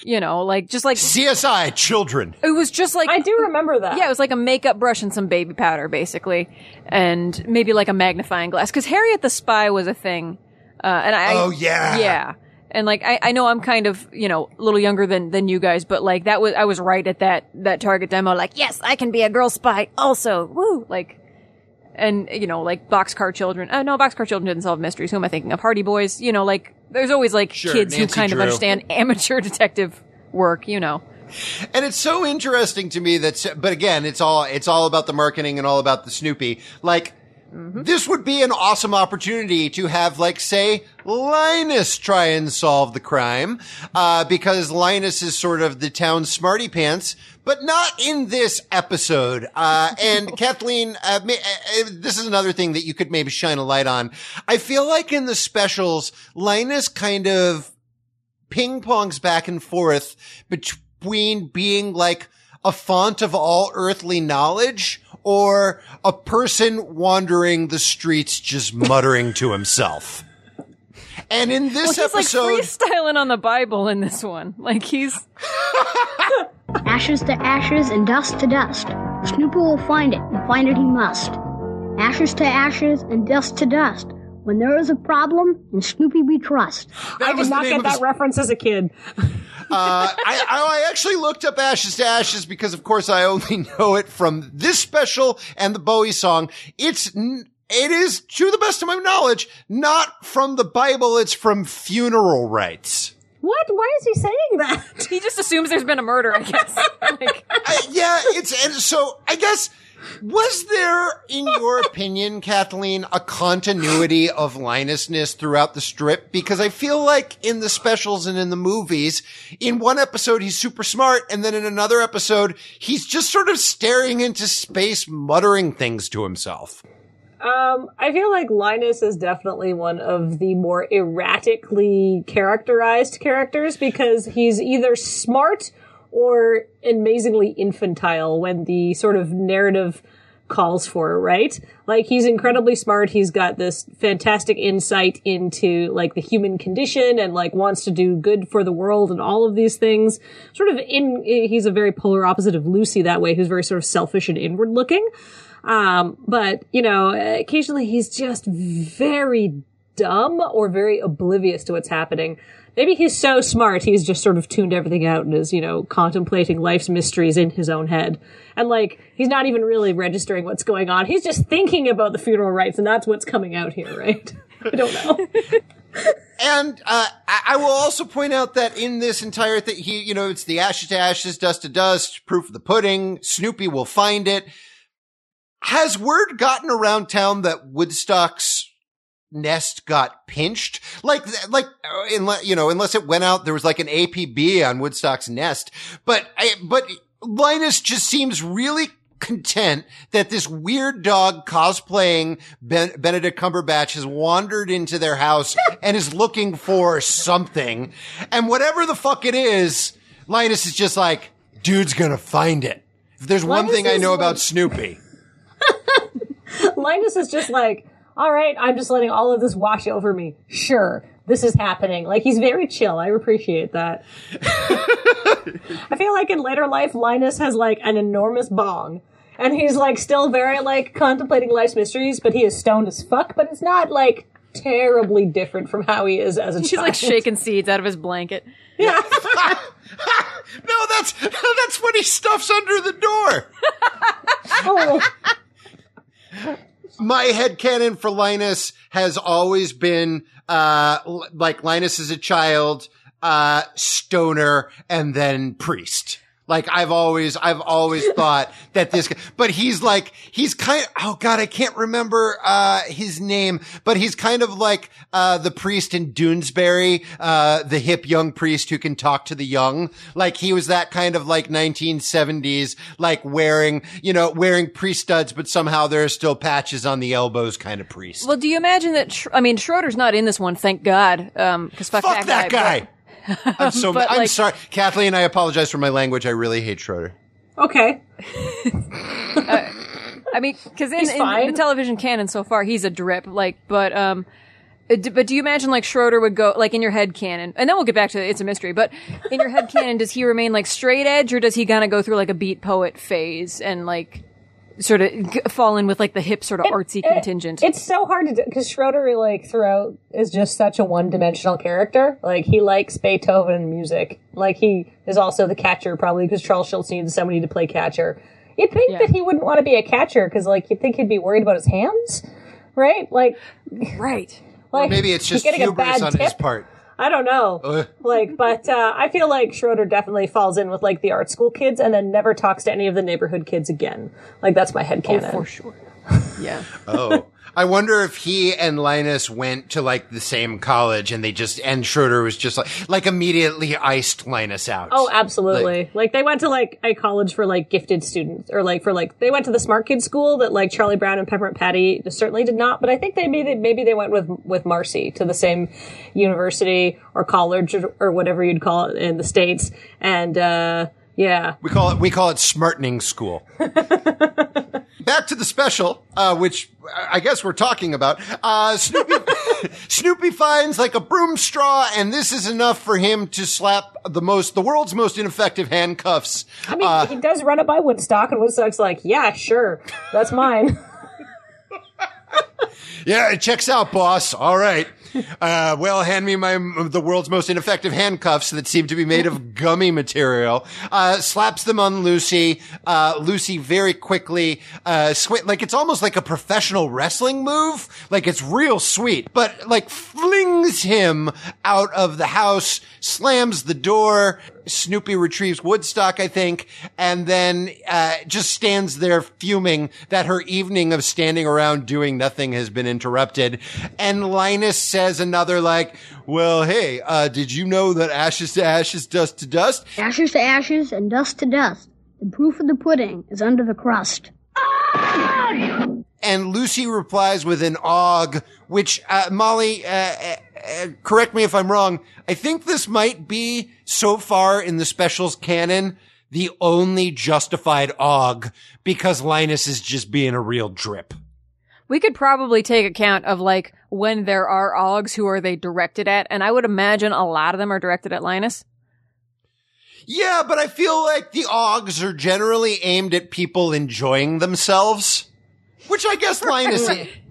you know like just like CSI children. it was just like I do remember that. yeah, it was like a makeup brush and some baby powder, basically, and maybe like a magnifying glass. Because Harriet the Spy was a thing, uh, and I Oh, yeah. yeah, and like I, I know I'm kind of you know a little younger than than you guys, but like that was I was right at that that target demo. Like yes, I can be a girl spy also. Woo, like. And you know, like boxcar children. Oh no, boxcar children didn't solve mysteries. Who am I thinking of? Hardy Boys. You know, like there's always like Sure, kids who kind Drew. of understand amateur detective work. You know. And it's so interesting to me that, but again, it's all, it's all about the marketing and all about the Snoopy. Like, this would be an awesome opportunity to have, like, say, Linus try and solve the crime, uh, because Linus is sort of the town smarty pants, but not in this episode. Uh, and Kathleen, uh, ma- uh, uh, this is another thing that you could maybe shine a light on. I feel like in the specials, Linus kind of ping pongs back and forth between being like a font of all earthly knowledge or a person wandering the streets just muttering to himself. And in Well, this he's episode, like freestyling on the Bible in this one. Like he's Ashes to ashes and dust to dust. Snoopy will find it, and find it he must. Ashes to ashes and dust to dust. When there is a problem, in Snoopy we trust. that I did not get that his- reference as a kid. Uh, I, I, I actually looked up Ashes to Ashes because, of course, I only know it from this special and the Bowie song. It's, n- it is, to the best of my knowledge, not from the Bible. It's from funeral rites. What? Why is he saying that? he just assumes there's been a murder. I guess. like, I, yeah, it's and so I guess was there, in your opinion, Kathleen, a continuity of Linusness throughout the strip? Because I feel like in the specials and in the movies, in one episode he's super smart, and then in another episode he's just sort of staring into space, muttering things to himself. Um, I feel like Linus is definitely one of the more erratically characterized characters because he's either smart or amazingly infantile when the sort of narrative calls for right? Like he's incredibly smart. He's got this fantastic insight into like the human condition and like wants to do good for the world and all of these things. Sort of in, he's a very polar opposite of Lucy that way, who's very sort of selfish and inward looking. Um, but you know, occasionally he's just very dumb or very oblivious to what's happening. Maybe he's so smart he's just sort of tuned everything out and is, you know, contemplating life's mysteries in his own head. And like, he's not even really registering what's going on. He's just thinking about the funeral rites and that's what's coming out here, right? I don't know. And uh, I, I will also point out that in this entire thing, he, you know, it's the ashes to ashes, dust to dust, proof of the pudding. Snoopy will find it. Has word gotten around town that Woodstock's nest got pinched? Like, like, uh, unless, you know, unless it went out, there was like an APB on Woodstock's nest. But, I, but Linus just seems really content that this weird dog cosplaying ben- Benedict Cumberbatch has wandered into their house and is looking for something. And whatever the fuck it is, Linus is just like, dude's gonna find it. If there's one thing I know like- about Snoopy. Linus is just like, all right, I'm just letting all of this wash over me. Sure, this is happening. Like he's very chill. I appreciate that. I feel like in later life, Linus has like an enormous bong. And he's like still very like contemplating life's mysteries, but he is stoned as fuck, but it's not like terribly different from how he is as a child. he's child. like shaking seeds out of his blanket. Yeah. No, that's, that's what he stuffs under the door. oh, my headcanon for Linus has always been, uh, like Linus is a child, uh, stoner and then priest. Like I've always, I've always thought that this, but he's like, he's kind oh God, I can't remember, uh, his name, but he's kind of like, uh, the priest in Doonesbury, uh, the hip young priest who can talk to the young. Like he was that kind of like 1970s, like wearing, you know, wearing priest studs, but somehow there are still patches on the elbows kind of priest. Well, do you imagine that? Sch- I mean, Schroeder's not in this one, thank God. Um, because fuck, Fuck that guy. guy. I'm so, But, I'm like- sorry. Kathleen, I apologize for my language. I really hate Schroeder. Okay. I mean, because in, in the television canon so far, he's a drip. Like, but um, uh, d- but do you imagine like Schroeder would go like in your head canon, and then we'll get back to it's a mystery. But in your head canon, does he remain like straight edge, or does he kind of go through like a beat poet phase and like sort of g- fall in with like the hip sort of artsy It- contingent? It's so hard to do because Schroeder, like throughout, is just such a one-dimensional character. Like he likes Beethoven music. Like he is also the catcher, probably because Charles Schulz needed somebody to play catcher. You'd think Yeah. that he wouldn't want to be a catcher because, like, you'd think he'd be worried about his hands, right? Like, right. like Maybe it's just getting a hubris bad on tip. his part. I don't know. Ugh. Like, but uh, I feel like Schroeder definitely falls in with like the art school kids, and then never talks to any of the neighborhood kids again. Like that's my head canon. For sure. Yeah. Oh. I wonder if he and Linus went to like the same college and they just, and Schroeder was just like, like immediately iced Linus out. Oh, absolutely. Like, they went to like a college for like gifted students, or like for like they went to the smart kid school that like Charlie Brown and Peppermint Patty certainly did not. But I think they maybe maybe they went with with Marcie to the same university or college or, or whatever you'd call it in the states. And uh yeah, We call it, we call it smartening school. Back to the special, uh, which I guess we're talking about. Uh, Snoopy, Snoopy finds like a broom straw and this is enough for him to slap the most, the world's most ineffective handcuffs. I mean he does run it by Woodstock, and Woodstock's like, yeah, sure, that's mine. Yeah, it checks out, boss. All right. Uh, well, hand me my the world's most ineffective handcuffs that seem to be made of gummy material. Uh, slaps them on Lucy. Uh, Lucy very quickly, uh, swi like it's almost like a professional wrestling move. Like it's real sweet, but like flings him out of the house, slams the door. Snoopy retrieves Woodstock, I think, and then uh, just stands there fuming that her evening of standing around doing nothing has been interrupted. And Linus says another like, "Well, hey, uh, did you know that ashes to ashes, dust to dust?" Ashes to ashes and dust to dust. The proof of the pudding is under the crust. And Lucy replies with an og, which, uh, Molly, uh, correct me if I'm wrong. I think this might be so far in the specials canon, the only justified og because Linus is just being a real drip. We could probably take account of like when there are ogs, who are they directed at? And I would imagine a lot of them are directed at Linus. Yeah, but I feel like the ogs are generally aimed at people enjoying themselves, which I guess Linus,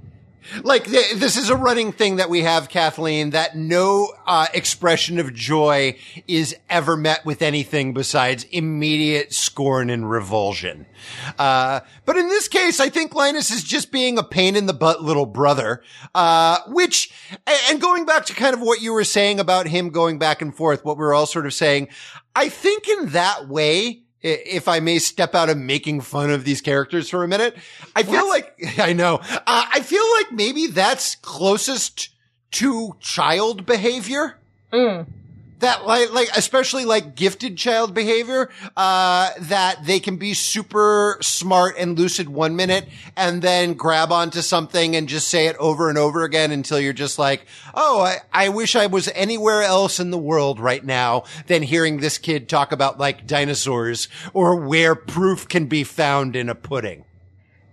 like th- this is a running thing that we have, Kathleen, that no uh, expression of joy is ever met with anything besides immediate scorn and revulsion. Uh, but in this case, I think Linus is just being a pain in the butt little brother, uh, which, and going back to kind of what you were saying about him going back and forth, what we were all sort of saying, I think in that way, if I may step out of making fun of these characters for a minute, I feel like, I know, uh, I feel like maybe that's closest to child behavior that like like especially like gifted child behavior uh that they can be super smart and lucid one minute and then grab onto something and just say it over and over again until you're just like oh i, I wish i was anywhere else in the world right now than hearing this kid talk about like dinosaurs or where proof can be found in a pudding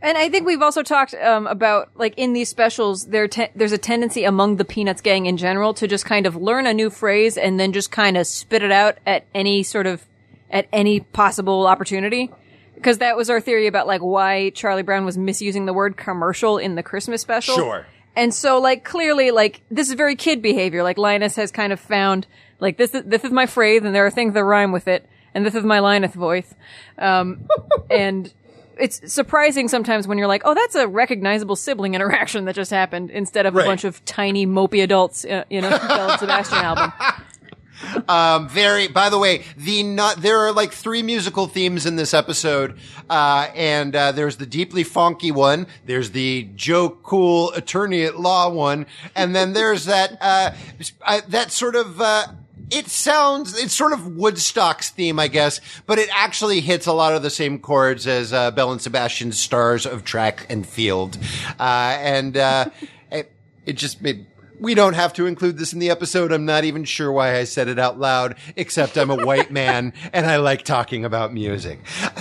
And I think we've also talked um, about like in these specials, there te- there's a tendency among the Peanuts gang in general to just kind of learn a new phrase and then just kind of spit it out at any sort of at any possible opportunity. Because that was our theory about like why Charlie Brown was misusing the word commercial in the Christmas special. Sure. And so like clearly like this is very kid behavior. Like Linus has kind of found like this is, this is my phrase and there are things that rhyme with it and this is my Linus voice. Um, and it's surprising sometimes when you're like, oh, that's a recognizable sibling interaction that just happened instead of Right. a bunch of tiny mopey adults in a Belle and Sebastian album. Um, very, by the way, the not, there are like three musical themes in this episode. Uh, and, uh, there's the deeply funky one. There's the Joe Cool attorney at law one. And then there's that, uh, uh that sort of, uh, it sounds, it's sort of Woodstock's theme, I guess, but it actually hits a lot of the same chords as, uh, Belle and Sebastian's Stars of Track and Field. Uh, and, uh, it, it just made, We don't have to include this in the episode. I'm not even sure why I said it out loud, except I'm a white man and I like talking about music.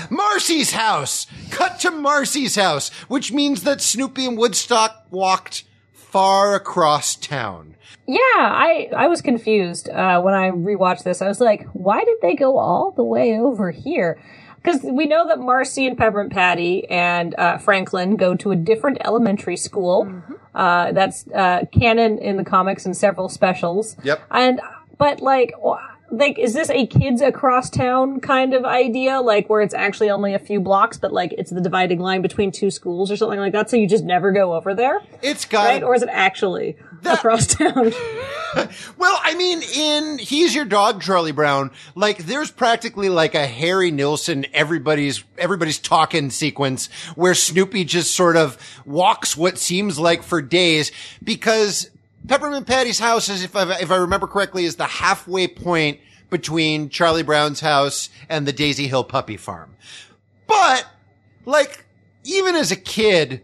Marcie's house! Cut to Marcie's house, which means that Snoopy and Woodstock walked far across town. Yeah, I I was confused uh, when I rewatched this. I was like, why did they go all the way over here? Because we know that Marcie and Peppermint Patty and uh, Franklin go to a different elementary school. Uh, that's uh, canon in the comics and several specials. Yep. And but like. Like, is this a kids across town kind of idea? Like, where it's actually only a few blocks, but like it's the dividing line between two schools or something like that, so you just never go over there? It's got Right? Or is it actually across town? Well, I mean, in He's Your Dog, Charlie Brown, like there's practically like a Harry Nilsson, everybody's, everybody's talking sequence where Snoopy just sort of walks what seems like for days because Peppermint Patty's house is, if I, if I remember correctly, is the halfway point between Charlie Brown's house and the Daisy Hill puppy farm. But, like, even as a kid,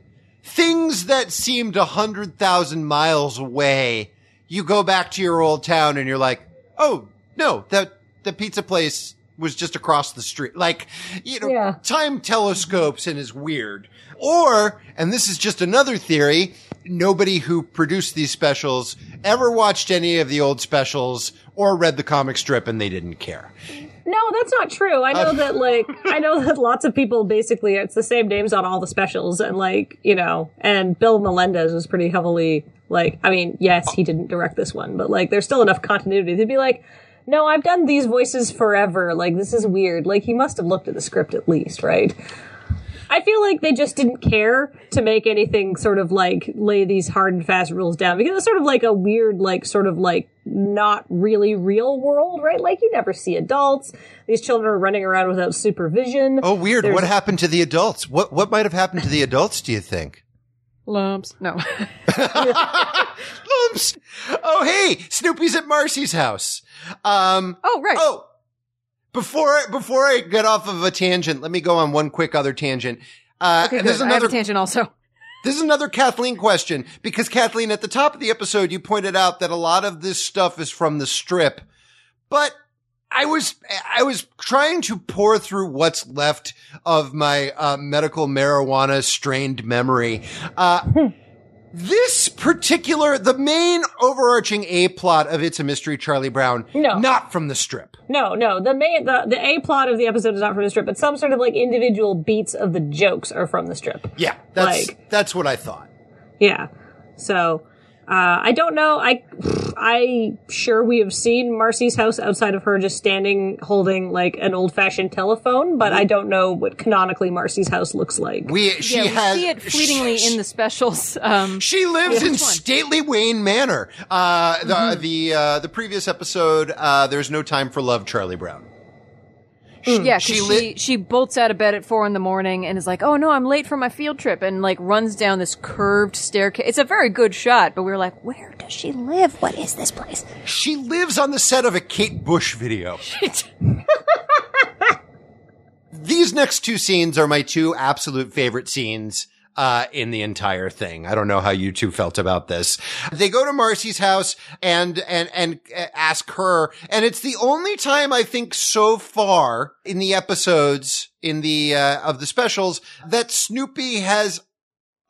things that seemed a hundred thousand miles away, you go back to your old town and you're like, oh, no, that, the pizza place was just across the street. Like, you know, Yeah. time telescopes and is weird. Or, and this is just another theory, nobody who produced these specials ever watched any of the old specials or read the comic strip and they didn't care. No, that's not true. I know Uh, that like I know that lots of people basically it's the same names on all the specials and like, you know, and Bill Melendez was pretty heavily like I mean, yes, he didn't direct this one, but like there's still enough continuity to be like, no, I've done these voices forever. Like this is weird. Like he must have looked at the script at least, right? I feel like they just didn't care to make anything sort of like lay these hard and fast rules down because it's sort of like a weird, like sort of like not really real world, right? Like you never see adults. These children are running around without supervision. Oh, weird. There's- What happened to the adults? What, what might have happened to the adults, do you think? Lumps. No. Lumps. Oh, hey, Snoopy's at Marcie's house. Um, oh, right. oh, before, I- before I get off of a tangent, let me go on one quick other tangent. Uh, okay, good. there's I have a another, tangent also. this is another Kathleen question because Kathleen, at the top of the episode, you pointed out that a lot of this stuff is from the strip, but I was, I was trying to pour through what's left of my, uh, medical marijuana strained memory. Uh, this particular, the main overarching A plot of It's a Mystery Charlie Brown, No. not from the strip. No, no. The main, the, the A plot of the episode is not from the strip, but some sort of like individual beats of the jokes are from the strip. Yeah, that's, Like- that's what I thought. Yeah. So, uh, I don't know. I, I sure we have seen Marcie's house outside of her just standing holding like an old fashioned telephone, but I don't know what canonically Marcie's house looks like. We, she yeah, we has, see it fleetingly in the specials. Um, She lives in one? stately Wayne Manor. Uh, the Mm-hmm. the uh, the previous episode, uh, "There's No Time for Love," Charlie Brown. Yeah, 'cause she she, lit- she bolts out of bed at four in the morning and is like, "Oh no, I'm late for my field trip," and like runs down this curved staircase. It's a very good shot, but we were like, "Where does she live? What is this place?" She lives on the set of a Kate Bush video. These next two scenes are my two absolute favorite scenes. Uh, in the entire thing. I don't know how you two felt about this. They go to Marcie's house and, and, and uh, ask her, and it's the only time I think so far in the episodes, in the, uh, of the specials that Snoopy has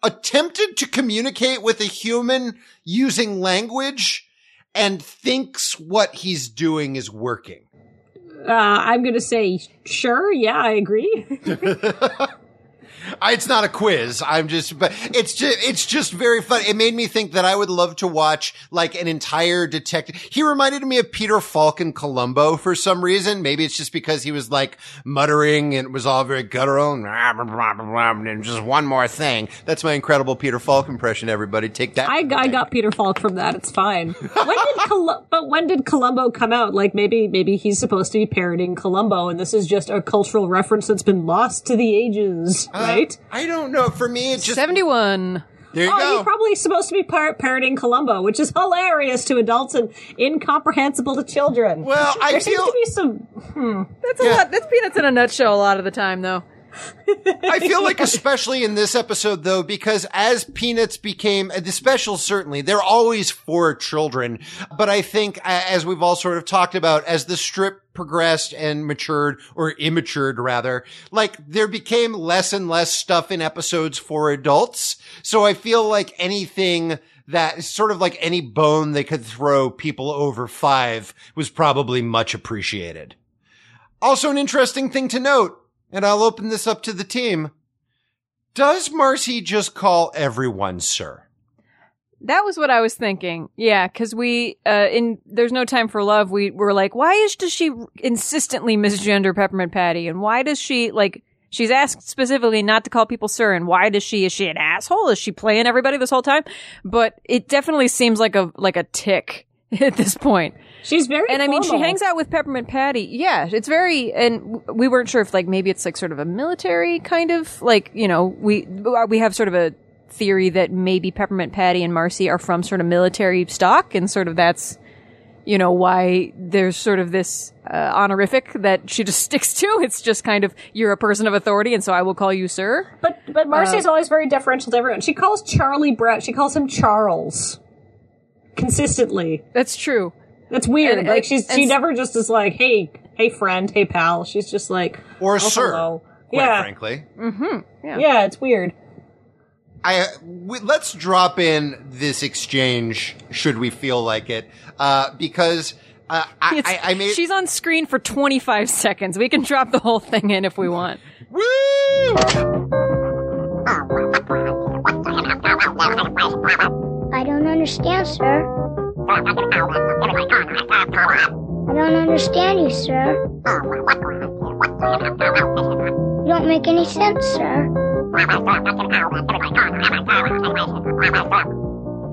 attempted to communicate with a human using language and thinks what he's doing is working. Uh, I'm gonna say, sure, yeah, I agree. I- It's not a quiz. I'm just, but it's just, it's just very fun. It made me think that I would love to watch like an entire detective. He reminded me of Peter Falk in Columbo for some reason. Maybe it's just because he was like muttering and it was all very guttural and, blah, blah, blah, blah, blah, and just one more thing. That's my incredible Peter Falk impression. Everybody take that. I, I got Peter Falk from that. It's fine. When did Col- but when did Columbo come out? Like maybe maybe he's supposed to be parodying Columbo, and this is just a cultural reference that's been lost to the ages, uh, right? Uh, I don't know. For me, it's just, Seventy-one. there you Oh, go. he's probably supposed to be par- parodying Columbo, which is hilarious to adults and incomprehensible to children. Well, I there seems feel- to be some. Hmm. That's a Yeah. lot. That's peanuts in a nutshell. A lot of the time, though. I feel like especially in this episode though, because as Peanuts became, the specials certainly, they're always for children. But I think as we've all sort of talked about, as the strip progressed and matured or immatured rather, like there became less and less stuff in episodes for adults. So I feel like anything that sort of like any bone they could throw people over five was probably much appreciated. Also an interesting thing to note, and I'll open this up to the team. Does Marcie just call everyone sir? That was what I was thinking. Yeah, because we uh in There's No Time for Love, we were like, why is does she insistently misgender Peppermint Patty, and why does she like? She's asked specifically not to call people sir, and why does she? Is she an asshole? Is she playing everybody this whole time? But it definitely seems like a like a tick at this point. She's very And I mean, she hangs out with Peppermint Patty. Yeah, it's very, and we weren't sure if like maybe it's like sort of a military kind of like you know we we have sort of a theory that maybe Peppermint Patty and Marcie are from sort of military stock, and sort of that's you know why there's sort of this uh, honorific that she just sticks to. It's just kind of you're a person of authority, and so I will call you sir. But but Marcie's Uh, always very deferential to everyone. She calls Charlie Brett. She calls him Charles consistently. That's true. That's weird. And- like she's and she never just is like, hey hey friend, hey pal. She's just like Or oh, sir, hello. quite yeah, frankly. yeah, yeah. it's weird. I w- let's drop in this exchange should we feel like it, uh, because uh, I, It's- I, I made she's on screen for 25 seconds. We can drop the whole thing in if we want. woo. I don't understand, sir. I don't understand you, sir. You don't make any sense, sir.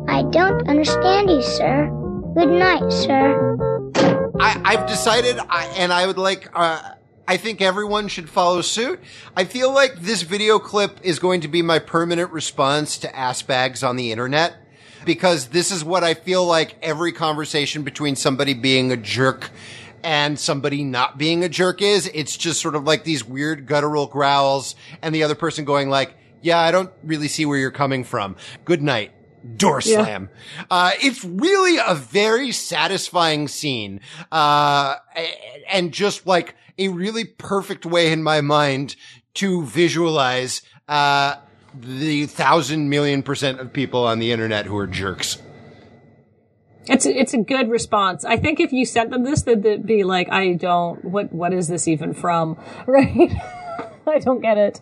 I don't understand you, sir. Good night, sir. I, I've decided, I, and I would like. Uh, I think everyone should follow suit. I feel like this video clip is going to be my permanent response to ass bags on the internet because this is what I feel like every conversation between somebody being a jerk and somebody not being a jerk is. It's just sort of like these weird guttural growls and the other person going like, yeah, I don't really see where you're coming from. Good night. Door Yeah. slam. Uh, it's really a very satisfying scene. Uh, and just like a really perfect way in my mind to visualize, uh, the thousand million percent of people on the internet who are jerks. It's a, it's a good response. I think if you sent them this, they'd, they'd be like, I don't. What what is this even from? Right? I don't get it.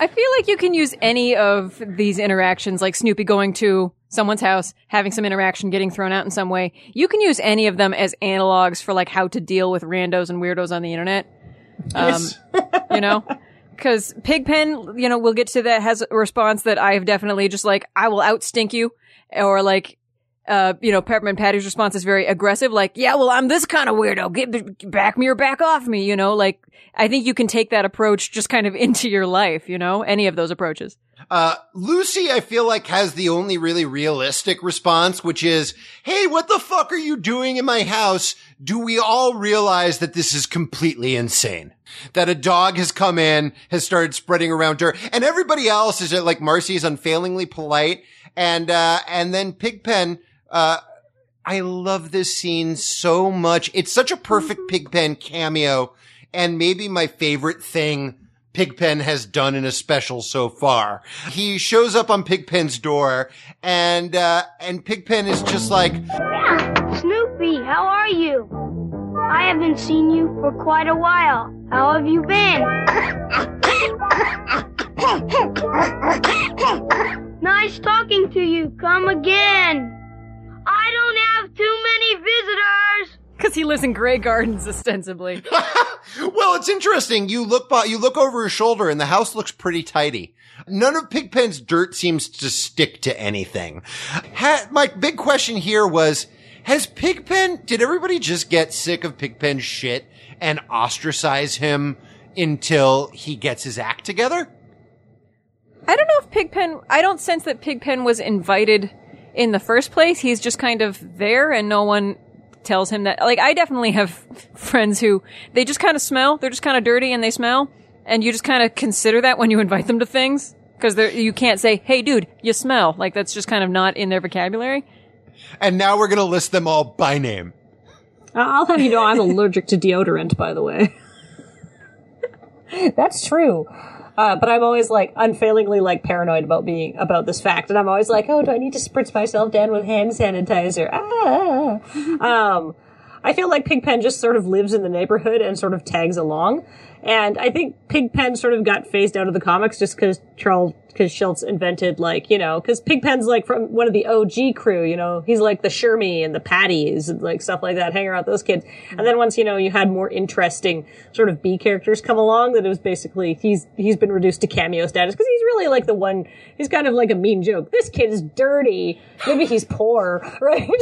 I feel like you can use any of these interactions, like Snoopy going to someone's house, having some interaction, getting thrown out in some way. You can use any of them as analogs for like how to deal with randos and weirdos on the internet. Um, you know? Cause Pigpen, you know, we'll get to that, has a response that I have definitely just like, I will outstink you. Or like, uh, you know, Peppermint Patty's response is very aggressive, like, yeah, well, I'm this kind of weirdo. Get back me or back off me, you know, like, I think you can take that approach just kind of into your life, you know, any of those approaches. Uh, Lucy, I feel like has the only really realistic response, which is, Hey, what the fuck are you doing in my house? Do we all realize that this is completely insane? That a dog has come in, has started spreading around dirt, and everybody else is like Marcie is unfailingly polite. And, uh, and then Pigpen, uh, I love this scene so much. It's such a perfect Pigpen cameo and maybe my favorite thing Pigpen has done in a special so far. He shows up on Pigpen's door and, uh, and Pigpen is just like, Snoopy, how are you? I haven't seen you for quite a while. How have you been? nice talking to you. Come again. I don't have too many visitors. Cause he lives in Grey Gardens, ostensibly. well, it's interesting. You look, by, you look over his shoulder and the house looks pretty tidy. None of Pigpen's dirt seems to stick to anything. Ha- my big question here was, has Pigpen, did everybody just get sick of Pigpen's shit and ostracize him until he gets his act together? I don't know if Pigpen, I don't sense that Pigpen was invited in the first place. He's just kind of there and no one tells him that. Like, I definitely have friends who, they just kind of smell. They're just kind of dirty and they smell. and you just kind of consider that when you invite them to things because you can't say, "Hey, dude, you smell." Like that's just kind of not in their vocabulary. And now we're gonna list them all by name. I'll have you know I'm allergic to deodorant, by the way. That's true. Uh, but I'm always like unfailingly like paranoid about being about this fact, and I'm always like, oh, do I need to spritz myself down with hand sanitizer? Ah. Um, I feel like Pigpen just sort of lives in the neighborhood and sort of tags along. And I think Pigpen sort of got phased out of the comics just because Charles, because Schulz invented like, you know, because Pigpen's like from one of the OG crew, you know, he's like the Shermy and the Patties and like stuff like that, hanging around those kids. And then once, you know, you had more interesting sort of B characters come along, that it was basically, he's, he's been reduced to cameo status because he's really like the one, he's kind of like a mean joke. This kid is dirty. Maybe he's poor, right?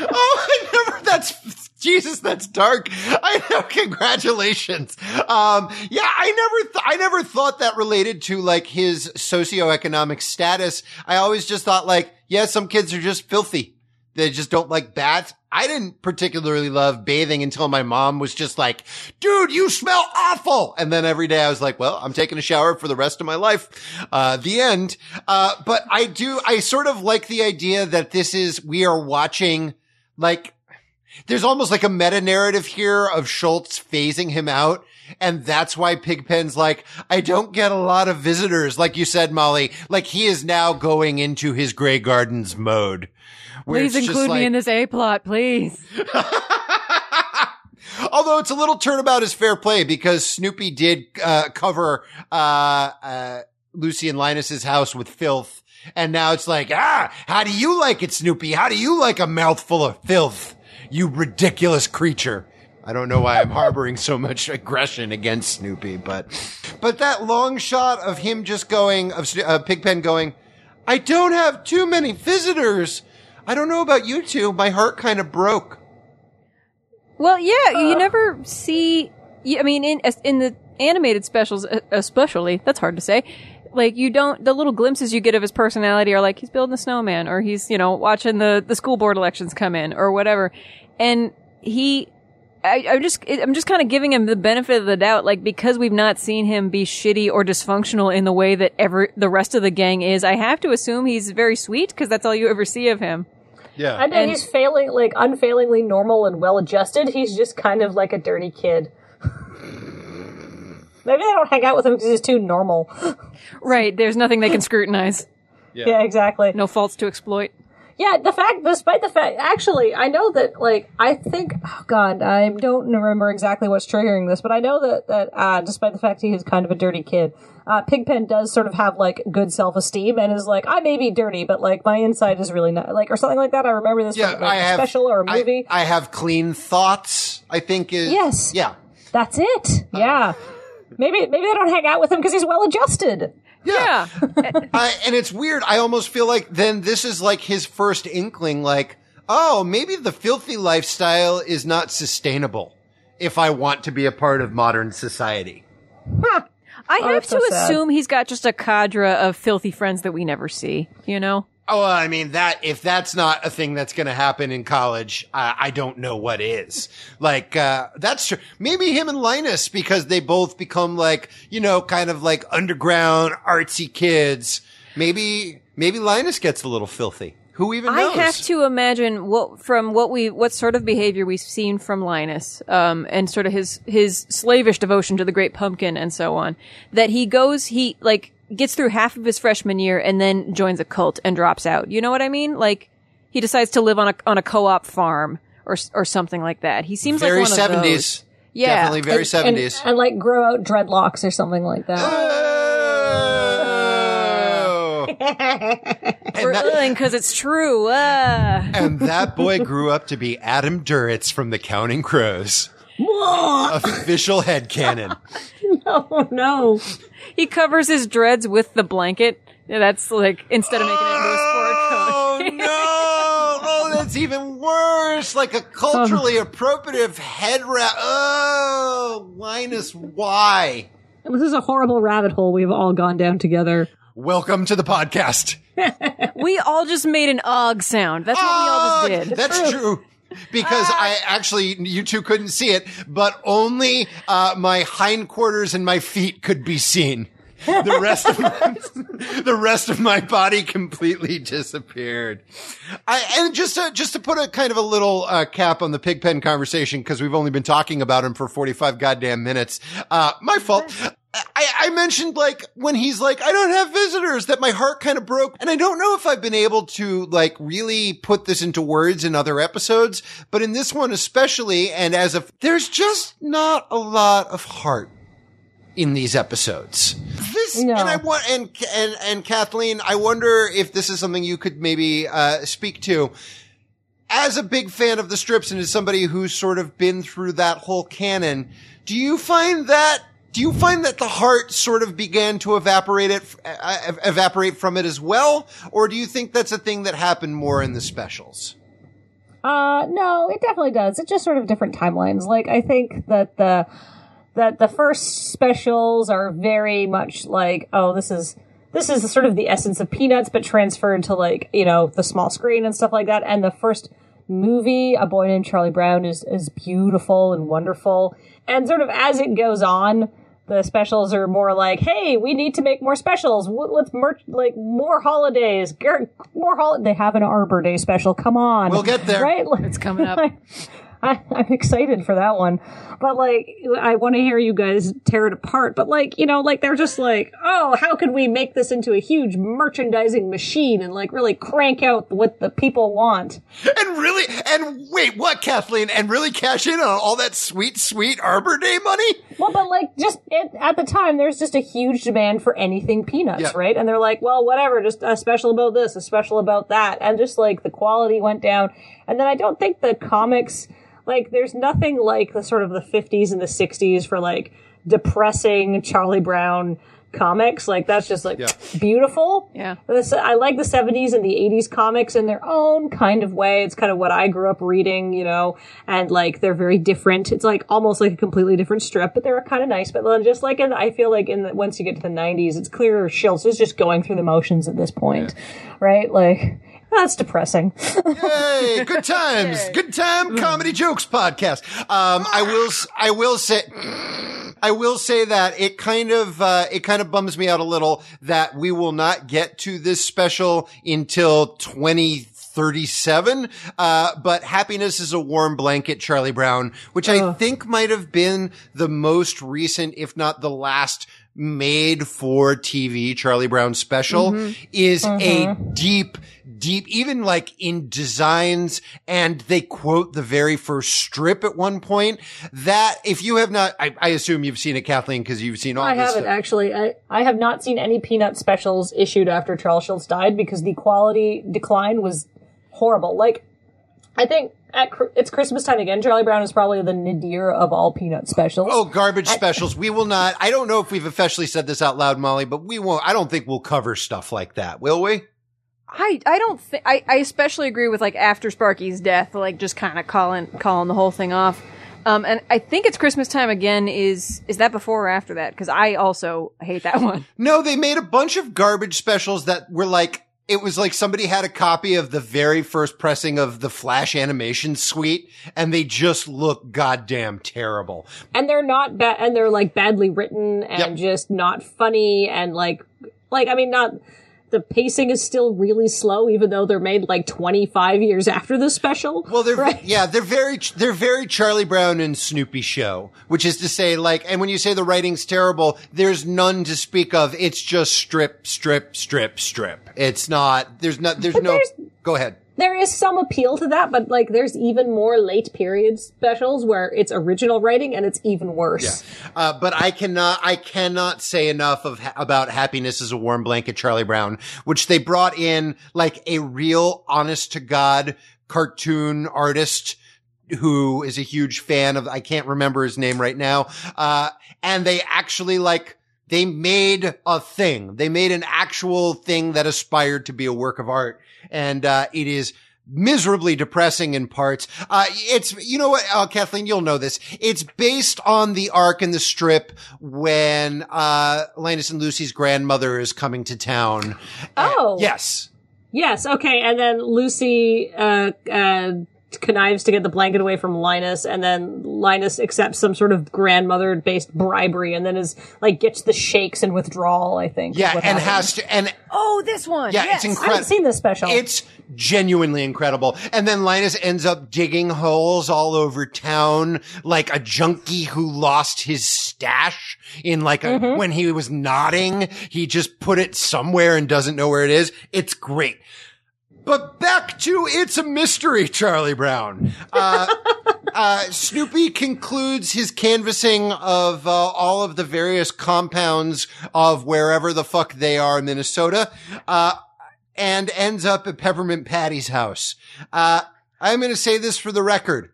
Oh, I never. That's Jesus. That's dark. I know. Congratulations. Um, yeah, I never. Th- I never thought that related to like his socioeconomic status. I always just thought like, yeah, some kids are just filthy. They just don't like baths. I didn't particularly love bathing until my mom was just like, dude, you smell awful. And then every day I was like, well, I'm taking a shower for the rest of my life. Uh, the end. Uh, but I do, I sort of like the idea that this is, we are watching like, there's almost like a meta narrative here of Schulz phasing him out. And that's why Pigpen's like, I don't get a lot of visitors. Like you said, Molly, like he is now going into his Grey Gardens mode. Please include me in this A plot, please. Although it's a little turnabout is fair play because Snoopy did uh, cover uh, uh, Lucy and Linus's house with filth, and now it's like, ah, how do you like it, Snoopy? How do you like a mouthful of filth? You ridiculous creature. I don't know why I'm harboring so much aggression against Snoopy, but but that long shot of him just going of uh, Pigpen going, I don't have too many visitors. I don't know about you two. My heart kind of broke. Well, yeah, you never see. I mean, in in the animated specials, uh, especially, that's hard to say. Like you don't, the little glimpses you get of his personality are like he's building a snowman, or he's you know watching the the school board elections come in, or whatever. And he, I, I'm just I'm just kind of giving him the benefit of the doubt, like because we've not seen him be shitty or dysfunctional in the way that ever the rest of the gang is. I have to assume he's very sweet because that's all you ever see of him. Yeah. I know And- he's failing, like unfailingly normal and well adjusted. He's just kind of like a dirty kid. Maybe they don't hang out with him because he's too normal. Right? There's nothing they can scrutinize. yeah, exactly. No faults to exploit. Yeah, the fact, despite the fact, actually, I know that, like, I think, oh god, I don't remember exactly what's triggering this, but I know that, that, uh, despite the fact he is kind of a dirty kid, uh, Pigpen does sort of have, like, good self-esteem and is like, I may be dirty, but, like, my inside is really not, like, or something like that. I remember this Yeah, from, like, I a have special or a I- movie. I, have clean thoughts. I think is Yes. Yeah, That's it. Yeah. Maybe, maybe they don't hang out with him because he's well adjusted. Yeah. I, and it's weird. I almost feel like then this is like his first inkling. Like, oh, maybe the filthy lifestyle is not sustainable if I want to be a part of modern society. I Oh, have to so sad. assume he's got just a cadre of filthy friends that we never see, you know? Oh, well, I mean that if that's not a thing that's going to happen in college, I, I don't know what is. Like uh, that's true. Maybe him and Linus because they both become like you know kind of like underground artsy kids. Maybe maybe Linus gets a little filthy. Who even knows? I have to imagine what from what we what sort of behavior we've seen from Linus, um, and sort of his his slavish devotion to the Great Pumpkin and so on. That he goes, he like gets through half of his freshman year and then joins a cult and drops out. You know what I mean? Like he decides to live on a on a co-op farm or or something like that. He seems very like one of seventies. those. Yeah. definitely very seventies. And, and, like grow out dreadlocks or something like that. Oh. and, because it's true. Uh. and that boy grew up to be Adam Duritz from The Counting Crows. Official headcanon. oh no. No. He covers his dreads with the blanket. Yeah, that's like instead of making it into a sport Oh coat. no! Oh, that's even worse. Like a culturally um. appropriative head wrap. Oh, Linus, why? This is a horrible rabbit hole we've all gone down together. Welcome to the podcast. we all just made an og sound. That's what we all Oh, just did. That's true. Because I actually, you two couldn't see it, but only, uh, my hindquarters and my feet could be seen. The rest of my, the rest of my body completely disappeared. I, and just to, just to put a kind of a little, uh, cap on the pigpen conversation, cause we've only been talking about him for 45 goddamn minutes. Uh, my fault. I, I mentioned like when he's like, I don't have visitors that my heart kind of broke. And I don't know if I've been able to like really put this into words in other episodes, but in this one especially, and as of, there's just not a lot of heart in these episodes. This, No. and I want, and, and, and Kathleen, I wonder if this is something you could maybe, uh, speak to as a big fan of the strips and as somebody who's sort of been through that whole canon, do you find that do you find that the heart sort of began to evaporate it uh, evaporate from it as well, or do you think that's a thing that happened more in the specials? Uh, no, it definitely does. It's just sort of different timelines. Like, I think that the, that the first specials are very much like, oh, this is, this is sort of the essence of Peanuts, but transferred to like, you know, the small screen and stuff like that. And the first movie, A Boy Named Charlie Brown, is, is beautiful and wonderful. And sort of as it goes on, the specials are more like, hey, we need to make more specials. Let's merch, like, more holidays. More hol- They have an Arbor Day special. Come on. We'll get there. Right? Like- It's coming up. I, I'm excited for that one. But like, I want to hear you guys tear it apart. But like, you know, like they're just like, oh, how could we make this into a huge merchandising machine and like really crank out what the people want? And really, and wait, what, Kathleen? And really cash in on all that sweet, sweet Arbor Day money? Well, but like, just it, at the time, there's just a huge demand for anything peanuts, Yeah. right? And they're like, well, whatever, just a special about this, a special about that. And just like the quality went down. And then I don't think the comics, like, there's nothing like the sort of the 50s and the 60s for like depressing Charlie Brown comics. Like, that's just like Yeah. beautiful. Yeah. This, I like the 70s and the 80s comics in their own kind of way. It's kind of what I grew up reading, you know, and like they're very different. It's like almost like a completely different strip, but they're kind of nice. But then just like in, I feel like in the, once you get to the 90s, it's clear Schulz is just going through the motions at this point, right? Like, that's depressing. Hey, good times, good time comedy jokes podcast. Um, I will, s- I will say, I will say that it kind of, uh, it kind of bums me out a little that we will not get to this special until 2037. Uh, but happiness is a warm blanket, Charlie Brown, which I think might have been the most recent, if not the last made for TV Charlie Brown special is a deep, deep, even like in designs and they quote the very first strip at one point that if you have not, I, I assume you've seen it, Kathleen, because you've seen all I this haven't stuff. actually. I, I have not seen any Peanut specials issued after Charles Schulz died because the quality decline was horrible. Like, I think at it's Christmas time again. Charlie Brown is probably the nadir of all Peanut specials. Oh, garbage specials. We will not, I don't know if we've officially said this out loud, Molly, but we won't, I don't think we'll cover stuff like that, will we? I I don't think I, I especially agree with like after Sparky's death, like just kind of calling calling the whole thing off. Um, and I think it's Christmas time again. Is is that before or after that? Because I also hate that one. No, they made a bunch of garbage specials that were like, it was like somebody had a copy of the very first pressing of the Flash animation suite and they just look goddamn terrible. and they're not bad, and they're like badly written and Yep. just not funny and like, like I mean, not. The pacing is still really slow, even though they're made like 25 years after the special. Well, they're, Right. yeah, they're very, they're very Charlie Brown and Snoopy show, which is to say like, and when you say the writing's terrible, there's none to speak of. It's just strip, strip, strip, strip. It's not, there's not, there's But no, there's- go ahead. There is some appeal to that, but like there's even more late period specials where it's original writing and it's even worse. Uh, but I cannot, I cannot say enough of about happiness as a warm blanket, Charlie Brown, which they brought in like a real honest to God cartoon artist who is a huge fan of, I can't remember his name right now. Uh, and they actually like, they made a thing. They made an actual thing that aspired to be a work of art. And, uh, it is, miserably depressing in parts. Uh, it's, you know what, uh, Kathleen, you'll know this. It's based on the arc in the strip when, uh, Linus and Lucy's grandmother is coming to town. Oh. Yes. Yes. Okay. And then Lucy, uh, uh, connives to get the blanket away from Linus, and then Linus accepts some sort of grandmother-based bribery, and then is like gets the shakes and withdrawal. I think. Yeah, and happens. has to, and Oh, this one. yeah, yes. it's I incredible. haven't seen this special. It's genuinely incredible. And then Linus ends up digging holes all over town, like a junkie who lost his stash in like a, Mm-hmm. when he was nodding, he just put it somewhere and doesn't know where it is. It's great. But back to It's a Mystery, Charlie Brown. Uh, uh, Snoopy concludes his canvassing of uh, all of the various compounds of wherever the fuck they are in Minnesota, uh, and ends up at Peppermint Patty's house. Uh, I'm going to say this for the record.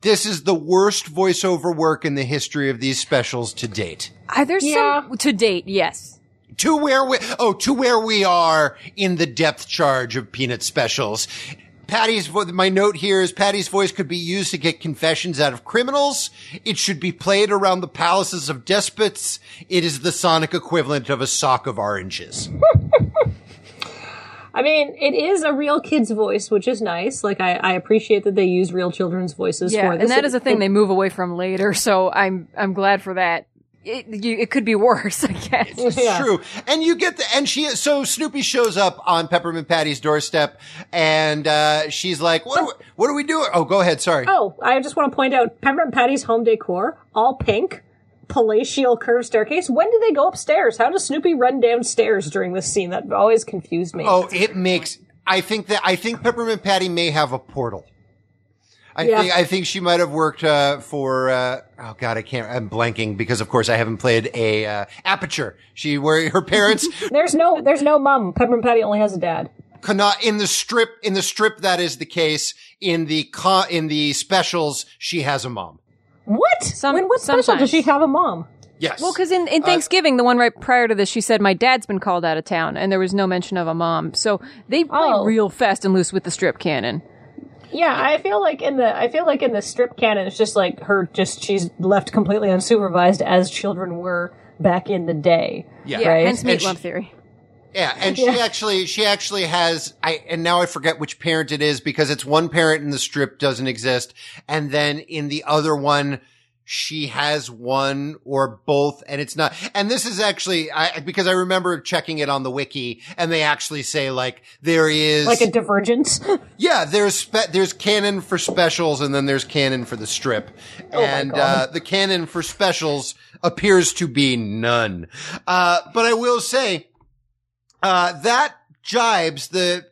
This is the worst voiceover work in the history of these specials to date. Uh, there's Yeah. some to date. Yes. To where we, oh, to where we are in the depth charge of Peanut specials. Patty's, my note here is Patty's voice could be used to get confessions out of criminals. It should be played around the palaces of despots. It is the sonic equivalent of a sock of oranges. I mean, it is a real kid's voice, which is nice. Like, I, I appreciate that they use real children's voices Yeah, for this. and that is a thing they move away from later. So I'm I'm glad for that. It, you, it could be worse, I guess. It's Yeah. true. And you get the, and she, so Snoopy shows up on Peppermint Patty's doorstep and, uh, she's like, what, are we- what are we doing? Oh, go ahead. Sorry. Oh, I just want to point out Peppermint Patty's home decor, all pink, palatial curved staircase. When do they go upstairs? How does Snoopy run downstairs during this scene? That always confused me. Oh, it makes. I think that I think Peppermint Patty may have a portal. I Yeah. think I think she might have worked uh, for. Uh, oh God, I can't. I'm blanking because of course I haven't played a uh, Aperture. She where her parents There's no, there's no mum. Peppermint Patty only has a dad. cannot in the strip. In the strip, that is the case. In the co- in the specials, she has a mom. What? Some- when what special does she have a mom? Yes. Well, because in, in Thanksgiving, the one right prior to this, she said, My dad's been called out of town, and there was no mention of a mom. So they play Oh. real fast and loose with the strip canon. Yeah, I feel like in the I feel like in the strip canon, it's just like her just she's left completely unsupervised as children were back in the day. Yeah. Yeah, Right. hence And meat she- lump theory. Yeah, and she actually she actually has I and now I forget which parent it is because it's one parent in the strip doesn't exist and then in the other one she has one or both and it's not and this is actually I because I remember checking it on the wiki and they actually say like there is Like a divergence. yeah, there's spe- there's canon for specials and then there's canon for the strip. and uh the canon for specials appears to be none. Uh but I will say uh that jibes the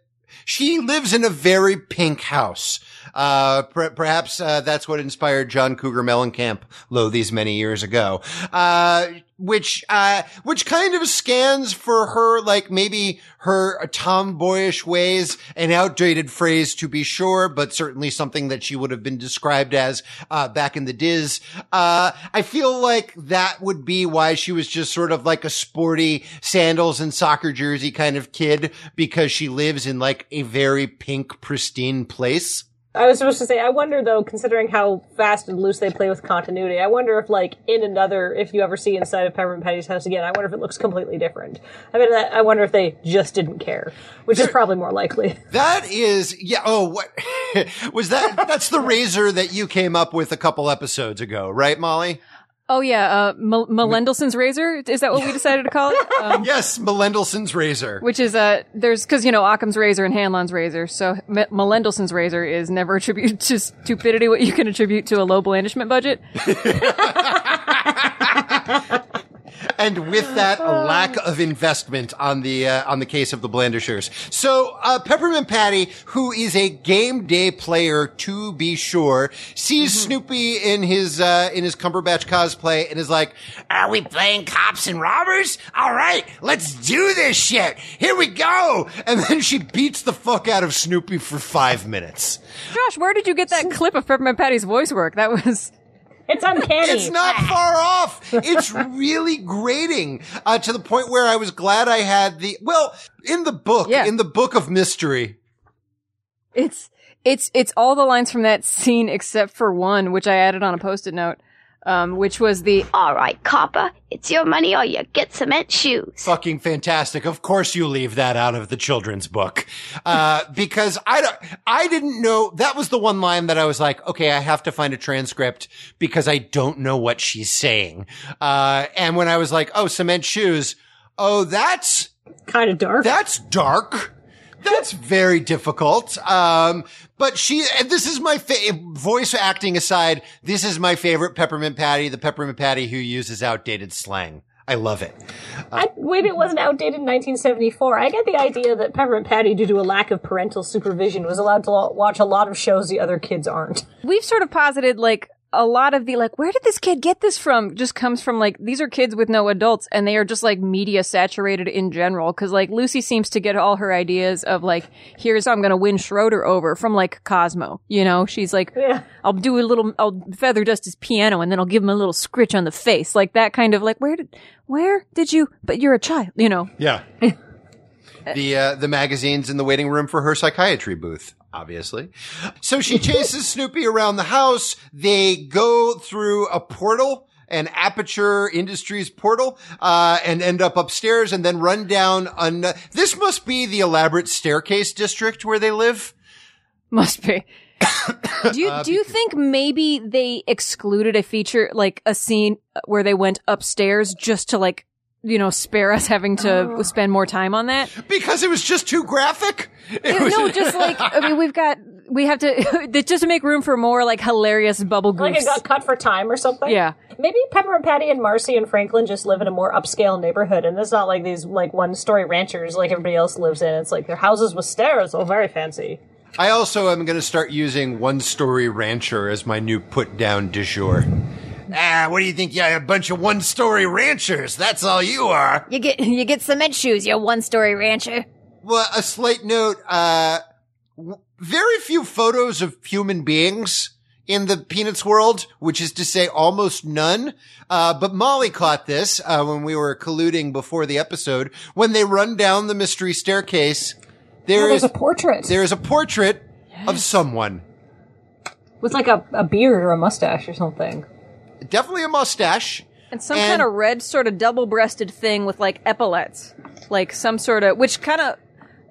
she lives in a very pink house. Uh, per- perhaps, uh, that's what inspired John Cougar Mellencamp, lo, these many years ago. Uh, which, uh, which kind of scans for her, like maybe her tomboyish ways, an outdated phrase to be sure, but certainly something that she would have been described as, uh, back in the Diz. Uh, I feel like that would be why she was just sort of like a sporty sandals and soccer jersey kind of kid because she lives in like a very pink, pristine place. I was supposed to say, I wonder though, considering how fast and loose they play with continuity, I wonder if like in another, if you ever see inside of Peppermint Patty's house again, I wonder if it looks completely different. I mean, I I wonder if they just didn't care, which is probably more likely. That is, yeah. Oh, what was that? That's the razor that you came up with a couple episodes ago, right, Molly? Oh, yeah. Uh, Melendelson's razor? Is that what we decided to call it? Um, Yes, Melendelson's razor. which is, uh, there's, cause, you know, Occam's razor and Hanlon's razor. So M- Melendelson's razor is never attributed to stupidity what you can attribute to a low blandishment budget. and with that, a lack of investment on the uh, on the case of the Blandishers. So uh, Peppermint Patty, who is a game day player to be sure, sees Snoopy in his uh, in his Cumberbatch cosplay and is like, "Are we playing cops and robbers? All right, let's do this shit. Here we go!" And then she beats the fuck out of Snoopy for five minutes. Josh, where did you get that clip of Peppermint Patty's voice work? That was, It's uncanny. It's not far off. It's really grating uh, to the point where I was glad I had the well in the book Yeah. in the book of mystery. it's, it's, it's all the lines from that scene except for one, which I added on a post-it note. Um, which was the All right, copper, it's your money or you get cement shoes. Fucking fantastic. Of course you leave that out of the children's book. Uh, because I don't, I didn't know, that was the one line that I was like, okay, I have to find a transcript because I don't know what she's saying. Uh, and when I was like, oh, cement shoes. Oh, that's, Kind of dark. that's dark. That's very difficult. Um, but she, and this is my fa- voice acting aside. This is my favorite peppermint patty, the peppermint patty who uses outdated slang. I love it. I, maybe it wasn't outdated in 1974. I get the idea that Peppermint Patty, due to a lack of parental supervision, was allowed to lo- watch a lot of shows the other kids aren't. we've sort of posited like a lot of the like where did this kid get this from just comes from like these are kids with no adults and they are just like media saturated in general because like lucy seems to get all her ideas of like here's how i'm gonna win schroeder over from like cosmo you know she's like Yeah. i'll do a little i'll feather dust his piano and then i'll give him a little scritch on the face like that kind of like where did where did you but you're a child you know Yeah. the uh, the magazines in the waiting room for her psychiatry booth, obviously. So she chases Snoopy around the house. They go through a portal, an Aperture Industries portal, uh, and end up upstairs and then run down. An- this must be the elaborate staircase district where they live. Must be. do you do you think maybe they excluded a feature like a scene where they went upstairs just to like you know spare us having to oh. spend more time on that? Because it was just too graphic. It was- no, just like I mean we've got we have to just to make room for more like hilarious bubble Like goofs. it got cut for time or something? Yeah. Maybe Peppermint Patty and Marcie and Franklin just live in a more upscale neighborhood, and it's not like these like one story ranchers like everybody else lives in. It's like their houses with stairs, oh, very fancy. I also am going to start using one story rancher as my new put down du jour. Ah, what do you think? Yeah, a bunch of one story ranchers. That's all you are. You get you get cement shoes, You're one story rancher. Well, a slight note, uh, very few photos of human beings in the Peanuts world, which is to say almost none. Uh, but Molly caught this, uh, when we were colluding before the episode. When they run down the mystery staircase, there Oh, there's is, a portrait there is a portrait of someone. with like a, a beard or a mustache or something. Definitely a mustache. And some And- kind of red sort of double breasted thing with like epaulets. Like some sort of which kind of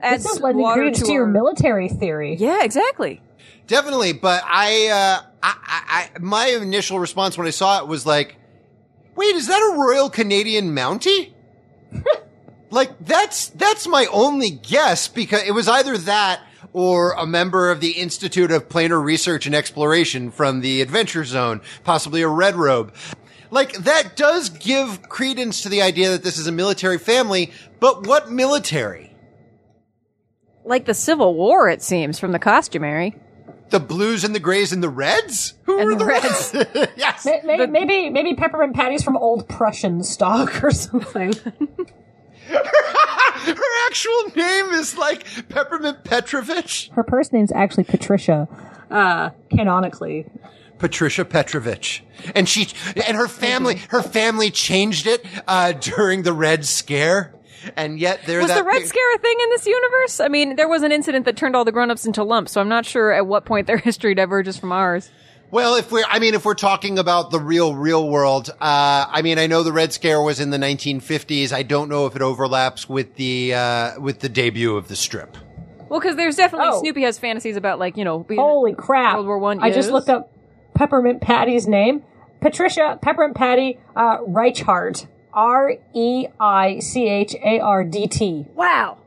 adds This is water to, to your our- military theory. Yeah, exactly. Definitely, but I, uh, I, I, I, my initial response when I saw it was like, wait, is that a Royal Canadian Mountie? like, that's, that's my only guess because it was either that or a member of the Institute of Planar Research and Exploration from the Adventure Zone, possibly a red robe. Like, that does give credence to the idea that this is a military family, but what military? Like the Civil War, it seems, from the costumery. The blues and the grays and the reds? Who And were the reds? yes. May- may- Maybe, maybe Peppermint Patty's from old Prussian stock or something. Her actual name is like Peppermint Petrovich. Her first name's actually Patricia, uh, canonically. Patricia Petrovich. And she, and her family, her family changed it, uh, during the Red Scare. And yet there Was that the Red big- Scare a thing in this universe? I mean, there was an incident that turned all the grown-ups into lumps, so I'm not sure at what point their history diverges from ours. Well, if we're, I mean, if we're talking about the real, real world, uh, I mean, I know the Red Scare was in the 1950s. I don't know if it overlaps with the, uh, with the debut of the strip. Well, because there's definitely Oh. Snoopy has fantasies about like you know being Holy crap! World War One. I just looked up Peppermint Patty's name. Patricia Peppermint Patty uh, Reichardt. R E I C H A R D T. Wow.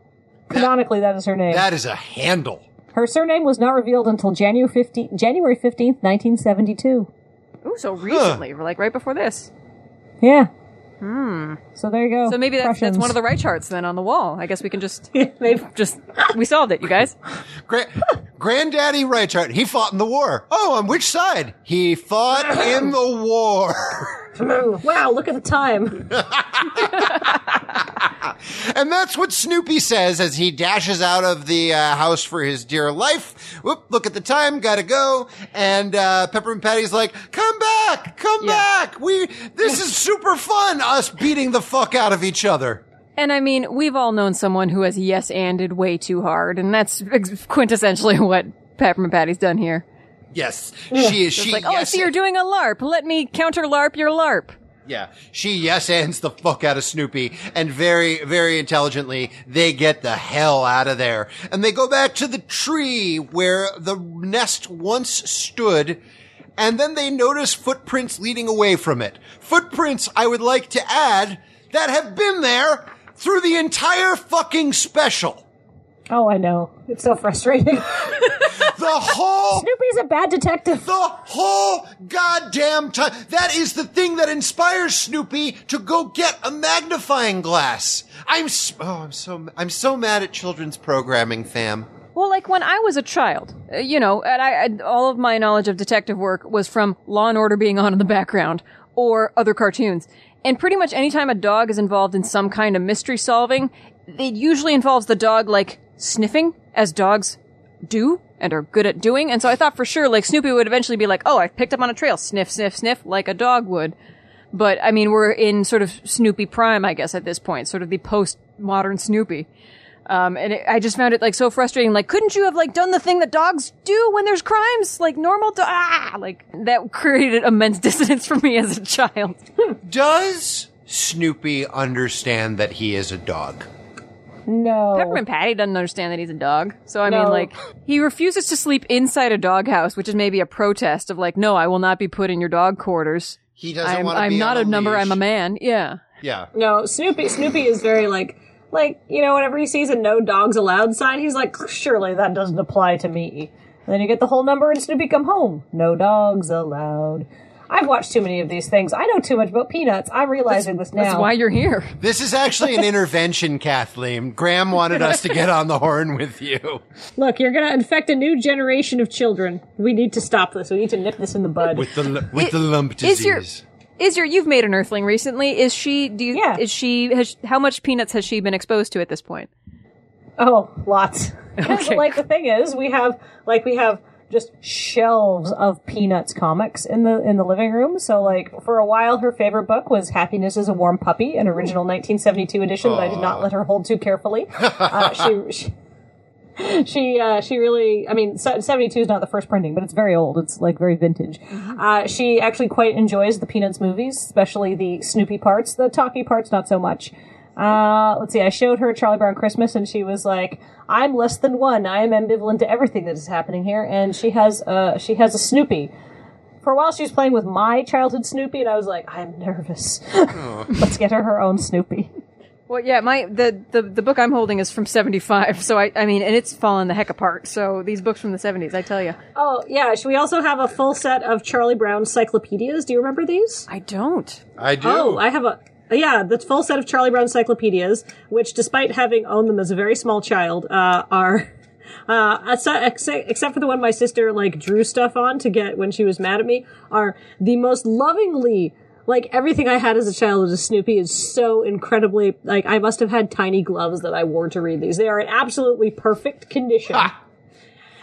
Canonically, that is her name. That is a handle. Her surname was not revealed until January 15th, January 15th, 1972. Ooh, so recently, like right before this. Yeah. Hmm. So there you go. So maybe that's, that's one of the right charts then on the wall. I guess we can just just we solved it, you guys. Gra- Granddaddy Reichardt, he fought in the war. Oh, on which side? He fought in the war. wow, look at the time. And that's what Snoopy says as he dashes out of the uh, house for his dear life. Whoop, look at the time, gotta go. And uh, Peppermint Patty's like, come back, come Yeah. back. We, this is super fun, us beating the fuck out of each other. And I mean, we've all known someone who has yes anded way too hard, and that's quintessentially what Peppermint Patty's done here. Yes, she is. She Like, oh, I yes, see you're doing a LARP. Let me counter LARP your LARP. Yeah, she yes ands the fuck out of Snoopy, and very, very intelligently, they get the hell out of there, and they go back to the tree where the nest once stood, and then they notice footprints leading away from it. Footprints, I would like to add, that have been there through the entire fucking special. Oh, I know. It's so frustrating. The whole Snoopy's a bad detective. the whole goddamn time. That is the thing that inspires Snoopy to go get a magnifying glass. I'm s- oh, I'm so I'm so mad at children's programming, fam. Well, like when I was a child, uh, you know, and I, I all of my knowledge of detective work was from Law and Order being on in the background or other cartoons. And pretty much anytime a dog is involved in some kind of mystery solving, it usually involves the dog like sniffing, as dogs do and are good at doing. And so I thought for sure, like Snoopy would eventually be like, "Oh, I've picked up on a trail, sniff, sniff, sniff," like a dog would. But I mean, we're in sort of Snoopy prime, I guess, at this point, sort of the post-modern Snoopy. Um, and it, I just found it like so frustrating. Like, couldn't you have like done the thing that dogs do when there's crimes? Like normal, do- ah, like that created immense dissonance for me as a child. Does Snoopy understand that he is a dog? No. Peppermint Patty doesn't understand that he's a dog. So I mean, like, he refuses to sleep inside a doghouse, which is maybe a protest of like, no, I will not be put in your dog quarters. He doesn't I'm, want to I'm not on a number. I'm a man. Yeah. Yeah. No, Snoopy. Snoopy is very like, like you know, whenever he sees a "No dogs allowed" sign, he's like, surely that doesn't apply to me. And then you get the whole number, and Snoopy come home. No dogs allowed. I've watched too many of these things. I know too much about peanuts. I'm realizing this now. That's why you're here. This is actually an intervention, Kathleen. Graham wanted us to get on the horn with you. Look, you're gonna infect a new generation of children. We need to stop this. We need to nip this in the bud. With the with the lump Is disease. your is your you've made an Earthling recently? Is she? Do you? Yeah. Is she? Has, how much peanuts has she been exposed to at this point? Oh, lots. Because Okay. like the thing is, we have like we have just shelves of Peanuts comics in the in the living room. So like for a while, her favorite book was Happiness is a Warm Puppy, an original 1972 edition that I did not let her hold too carefully. uh, she. she she uh, she really I mean 72 is not the first printing but it's very old. It's like very vintage. Uh, she actually quite enjoys the Peanuts movies especially the Snoopy parts the talky parts not so much. Uh, let's see I showed her Charlie Brown Christmas and she was like I'm less than one. I am ambivalent to everything that is happening here. And she has uh she has a Snoopy. For a while she was playing with my childhood Snoopy and I was like I'm nervous. Let's get her her own Snoopy Well, yeah, my the, the the book I'm holding is from '75, so I I mean, and it's fallen the heck apart. So these books from the '70s, I tell you, Oh yeah, should we also have a full set of Charlie Brown cyclopedias? Do you remember these? I don't. I do. Oh, I have a yeah, the full set of Charlie Brown cyclopedias, which, despite having owned them as a very small child, uh, are. Uh, except, except for the one my sister like drew stuff on to get when she was mad at me, are the most lovingly like everything I had as a child as a Snoopy is so incredibly like I must have had tiny gloves that I wore to read these. They are in absolutely perfect condition.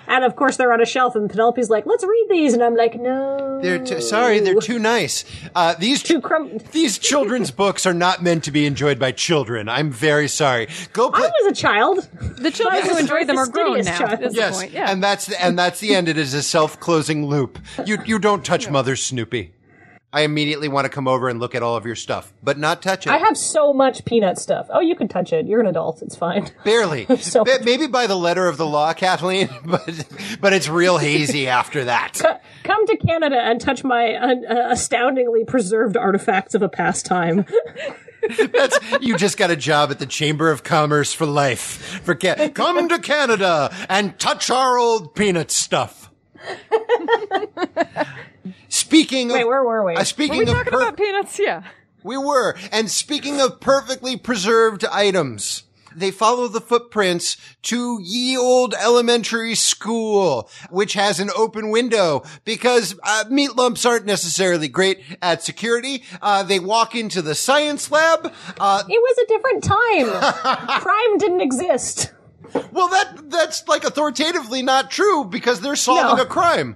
And of course, they're on a shelf, and Penelope's like, "Let's read these," and I'm like, "No, They're too, sorry, they're too nice. Uh, these too crum." these children's books are not meant to be enjoyed by children. I'm very sorry. Go I was a child. The children who enjoyed them are grown now. child. That's Yes, the point. Yeah. and that's and that's the end. It is a self-closing loop. You you don't touch Mother Snoopy. I immediately want to come over and look at all of your stuff, but not touch it. I have so much peanut stuff. Oh, you can touch it. You're an adult. It's fine. Barely. So- Ba- Maybe by the letter of the law, Kathleen, but but it's real hazy after that. Come to Canada and touch my uh, astoundingly preserved artifacts of a past time. That's you just got a job at the Chamber of Commerce for life. For ca- come to Canada and touch our old peanut stuff. Speaking of Wait, where were we? Uh, speaking Were we of talking about peanuts? Yeah. We were. And speaking of perfectly preserved items, they follow the footprints to ye old elementary school, which has an open window because uh, meat lumps aren't necessarily great at security. Uh, they walk into the science lab. Uh, it was a different time. Crime didn't exist. Well, that that's like authoritatively not true because they're solving No. a crime.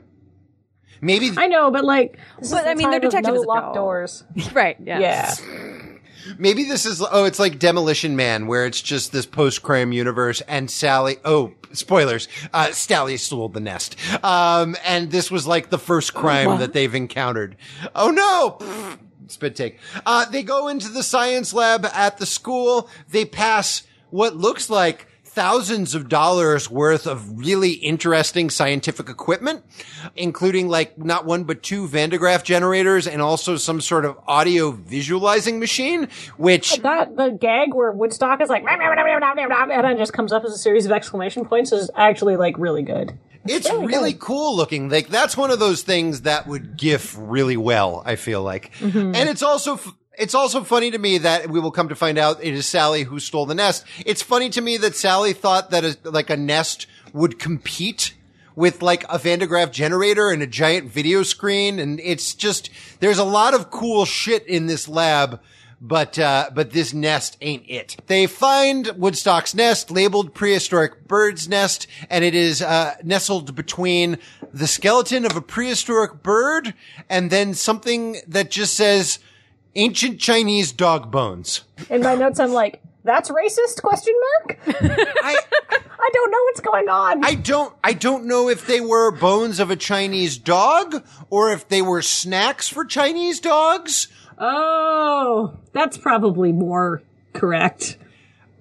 Maybe I know, but like, this But, the I mean, they're time of detectives no as locked doors. Right. Yeah. Yeah. Maybe this is, oh, it's like Demolition Man, where it's just this post-crime universe and Sally, oh, spoilers, uh, Sally stole the nest. Um, and this was like the first crime that they've encountered. Oh no! Spit take. Uh, they go into the science lab at the school. They pass what looks like thousands of dollars worth of really interesting scientific equipment, including like not one but two Van de Graaff generators and also some sort of audio visualizing machine, which That the gag where Woodstock is like and then just comes up as a series of exclamation points is actually like really good. it's really cool looking. Like that's one of those things that would GIF really well. I feel like, mm-hmm. and it's also. F- it's also funny to me that we will come to find out it is Sally who stole the nest. It's funny to me that Sally thought that a, like a nest would compete with like a Van generator and a giant video screen. And it's just, there's a lot of cool shit in this lab. But, uh, but this nest ain't it. They find Woodstock's nest labeled prehistoric bird's nest and it is, uh, nestled between the skeleton of a prehistoric bird and then something that just says ancient Chinese dog bones. In my notes, I'm like, "That's racist?" Question mark. I, I don't know what's going on. I don't, I don't know if they were bones of a Chinese dog or if they were snacks for Chinese dogs, oh, that's probably more correct.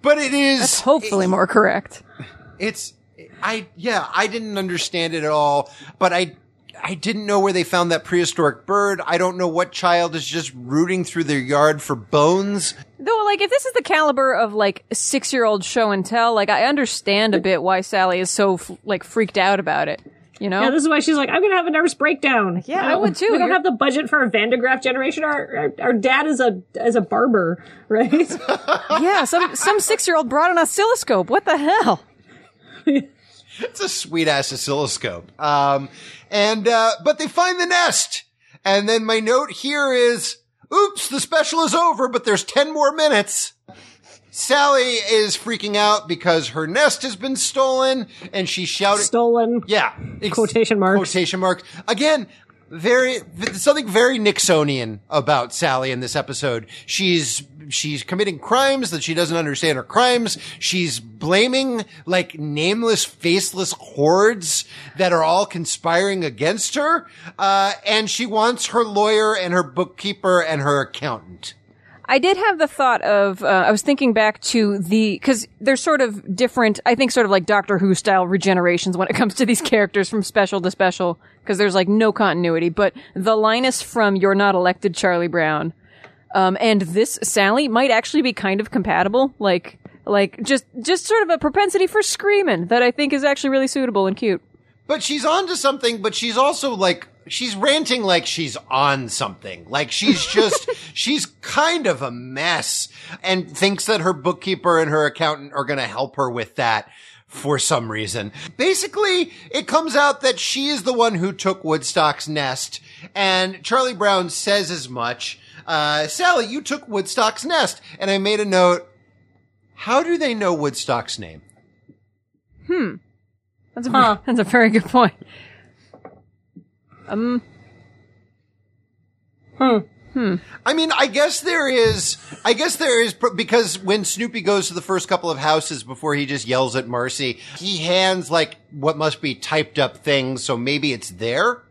but it is, That's hopefully more correct. it's, I, yeah, I didn't understand it at all, but I, I didn't know where they found that prehistoric bird. I don't know what child is just rooting through their yard for bones. Though, like, if this is the caliber of like six year old show and tell, like, I understand a bit why Sally is so f- like freaked out about it. You know? Yeah, this is why she's like, I'm gonna have a nervous breakdown. Yeah, You I would too. We don't You're- have the budget for a Van de Graaff generation. Our, our our dad is a is a barber, right? yeah, some some six year old brought an oscilloscope. What the hell? It's a sweet ass oscilloscope. Um, and, uh, but they find the nest. And then my note here is, oops, the special is over, but there's 10 more minutes. Sally is freaking out because her nest has been stolen and she's shouting. Stolen. yeah. ex- Quotation marks. Quotation marks. Again, very, something very Nixonian about Sally in this episode. She's, she's committing crimes that she doesn't understand her crimes. She's blaming like nameless, faceless hordes that are all conspiring against her. Uh, and she wants her lawyer and her bookkeeper and her accountant. I did have the thought of, uh, I was thinking back to the, cause they're sort of different, I think sort of like Doctor Who style regenerations when it comes to these characters from special to special, cause there's like no continuity, but the Linus from You're Not Elected Charlie Brown, um, and this Sally might actually be kind of compatible, like, like just, just sort of a propensity for screaming that I think is actually really suitable and cute. But she's on to something, but she's also like, she's ranting like she's on something. Like she's just, she's kind of a mess and thinks that her bookkeeper and her accountant are going to help her with that for some reason. Basically, it comes out that she is the one who took Woodstock's nest and Charlie Brown says as much. Uh, Sally, you took Woodstock's nest. And I made a note. How do they know Woodstock's name? Hmm. That's a, Huh. that's a very good point. Um, Hmm. I mean, I guess there is, I guess there is, because when Snoopy goes to the first couple of houses before he just yells at Marcie, he hands like what must be typed up things, so maybe it's there.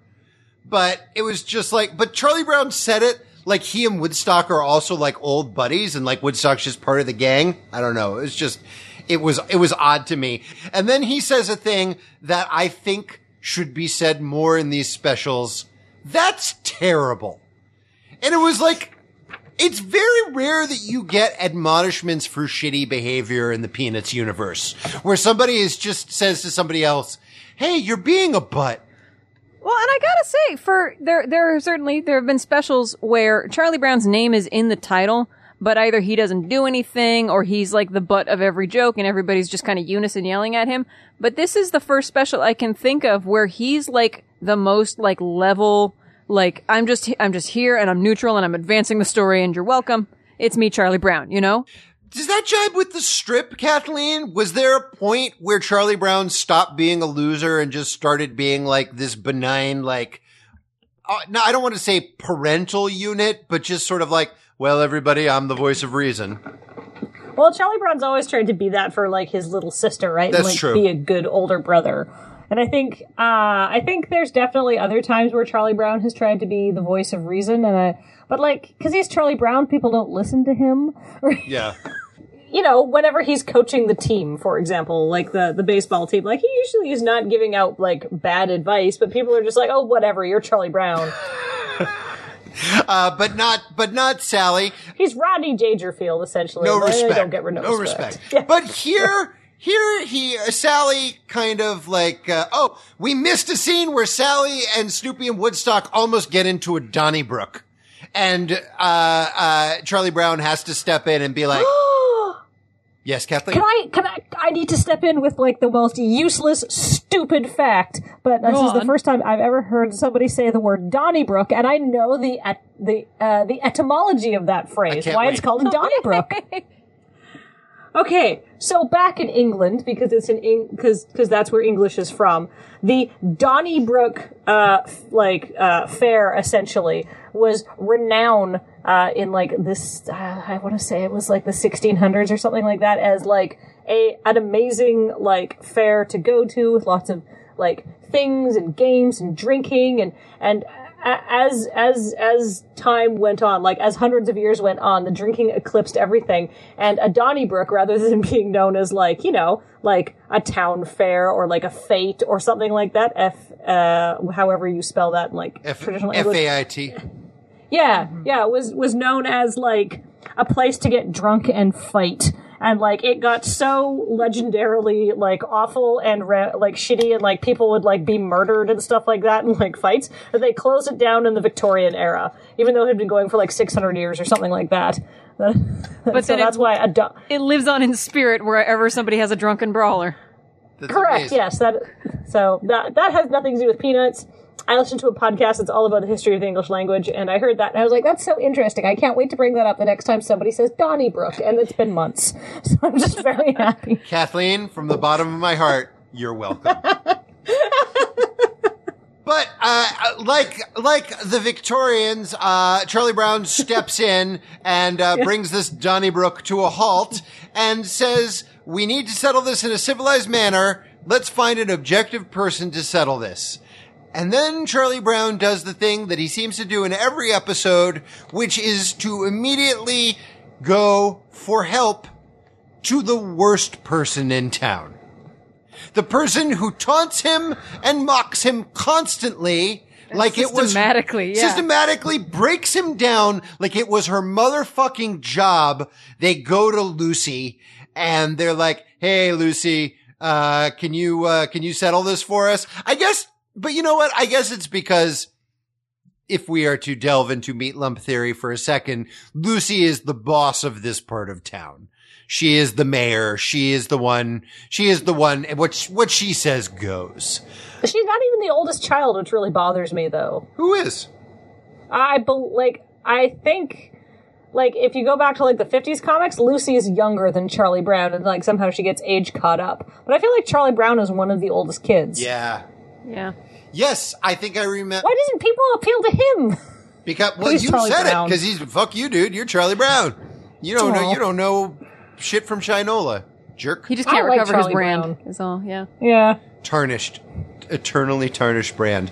But it was just like, but Charlie Brown said it like he and Woodstock are also like old buddies and like Woodstock's just part of the gang. I don't know. It was just, it was, it was odd to me. And then he says a thing that I think should be said more in these specials. That's terrible. And it was like, it's very rare that you get admonishments for shitty behavior in the Peanuts universe, where somebody is just says to somebody else, "Hey, you're being a butt." Well, and I gotta say, for there, there are certainly there have been specials where Charlie Brown's name is in the title, but either he doesn't do anything or he's like the butt of every joke, and everybody's just kind of unison yelling at him. But this is the first special I can think of where he's like the most like level, like I'm just I'm just here and I'm neutral and I'm advancing the story and you're welcome. It's me, Charlie Brown. You know. Does that jibe with the strip, Kathleen? Was there a point where Charlie Brown stopped being a loser and just started being like this benign, like, uh, no, I don't want to say parental unit, but just sort of like, well, everybody, I'm the voice of reason. Well, Charlie Brown's always tried to be that for like his little sister, right? That's like, true. Be a good older brother. And I think, uh, I think there's definitely other times where Charlie Brown has tried to be the voice of reason, and I, but like, because he's Charlie Brown, people don't listen to him. Yeah. you know, whenever he's coaching the team, for example, like the the baseball team, like he usually is not giving out like bad advice, but people are just like, oh, whatever, you're Charlie Brown. Uh, but not, but not Sally. He's Rodney Dangerfield, essentially. No respect. Don't get no, no respect. respect. Yeah. But here, here he, uh, Sally kind of like, uh, oh, we missed a scene where Sally and Snoopy and Woodstock almost get into a Donnybrook. And, uh, uh, Charlie Brown has to step in and be like, yes, Kathleen? Can I? Can I? I need to step in with like the most useless, stupid fact. But this Go is the on. first time I've ever heard somebody say the word Donnybrook, and I know the et- the uh, the etymology of that phrase. can't Why wait. it's called Donnybrook. Okay, so back in England, because it's in because because that's where English is from. The Donnybrook, uh, f- like uh, fair, essentially was renowned uh, in like this. Uh, I want to say it was like the 1600s or something like that, as like a an amazing like fair to go to with lots of like things and games and drinking and and as as as time went on, like as hundreds of years went on, the drinking eclipsed everything. And a Donnybrook, rather than being known as like you know like a town fair or like a fete or something like that, f uh, however you spell that in like F- traditional F-A-I-T. Yeah, yeah, it was was known as like a place to get drunk and fight. And like it got so legendarily like awful and ra- like shitty and like people would like be murdered and stuff like that in like fights that they closed it down in the Victorian era, even though it had been going for like 600 years or something like that. but so then it- that's why a do- It lives on in spirit wherever somebody has a drunken brawler. That's Correct. amazing. Yes. That. So that that has nothing to do with peanuts. I listened to a podcast that's all about the history of the English language, and I heard that, and I was like, "That's so interesting! I can't wait to bring that up the next time somebody says Donnybrook." And it's been months, so I'm just very happy. Kathleen, from the bottom of my heart, you're welcome. But uh, like like the Victorians, uh, Charlie Brown steps in and uh, brings this Donnybrook to a halt and says, "We need to settle this in a civilized manner. Let's find an objective person to settle this." And then Charlie Brown does the thing that he seems to do in every episode, which is to immediately go for help to the worst person in town. The person who taunts him and mocks him constantly, like it was Systematically, yeah. systematically breaks him down like it was her motherfucking job. They go to Lucy and they're like, "Hey, Lucy, uh, can you uh, can you settle this for us?" I guess, but you know what? I guess it's because if we are to delve into meat lump theory for a second, Lucy is the boss of this part of town. She is the mayor. She is the one. She is the one. and What what she says goes. She's not even the oldest child, which really bothers me, though. Who is? I bel like I think like if you go back to like the 50s comics, Lucy is younger than Charlie Brown, and like somehow she gets age caught up. But I feel like Charlie Brown is one of the oldest kids. Yeah. Yeah. Yes, I think I remember. Why doesn't people appeal to him? Because well, He's you Charlie said Brown. it because he's fuck you, dude. You're Charlie Brown. You don't know. Aw. You don't know shit from Shinola, jerk. He just I can't like recover his Charlie brand. Brown. Is all. Yeah. Yeah. tarnished, eternally tarnished brand.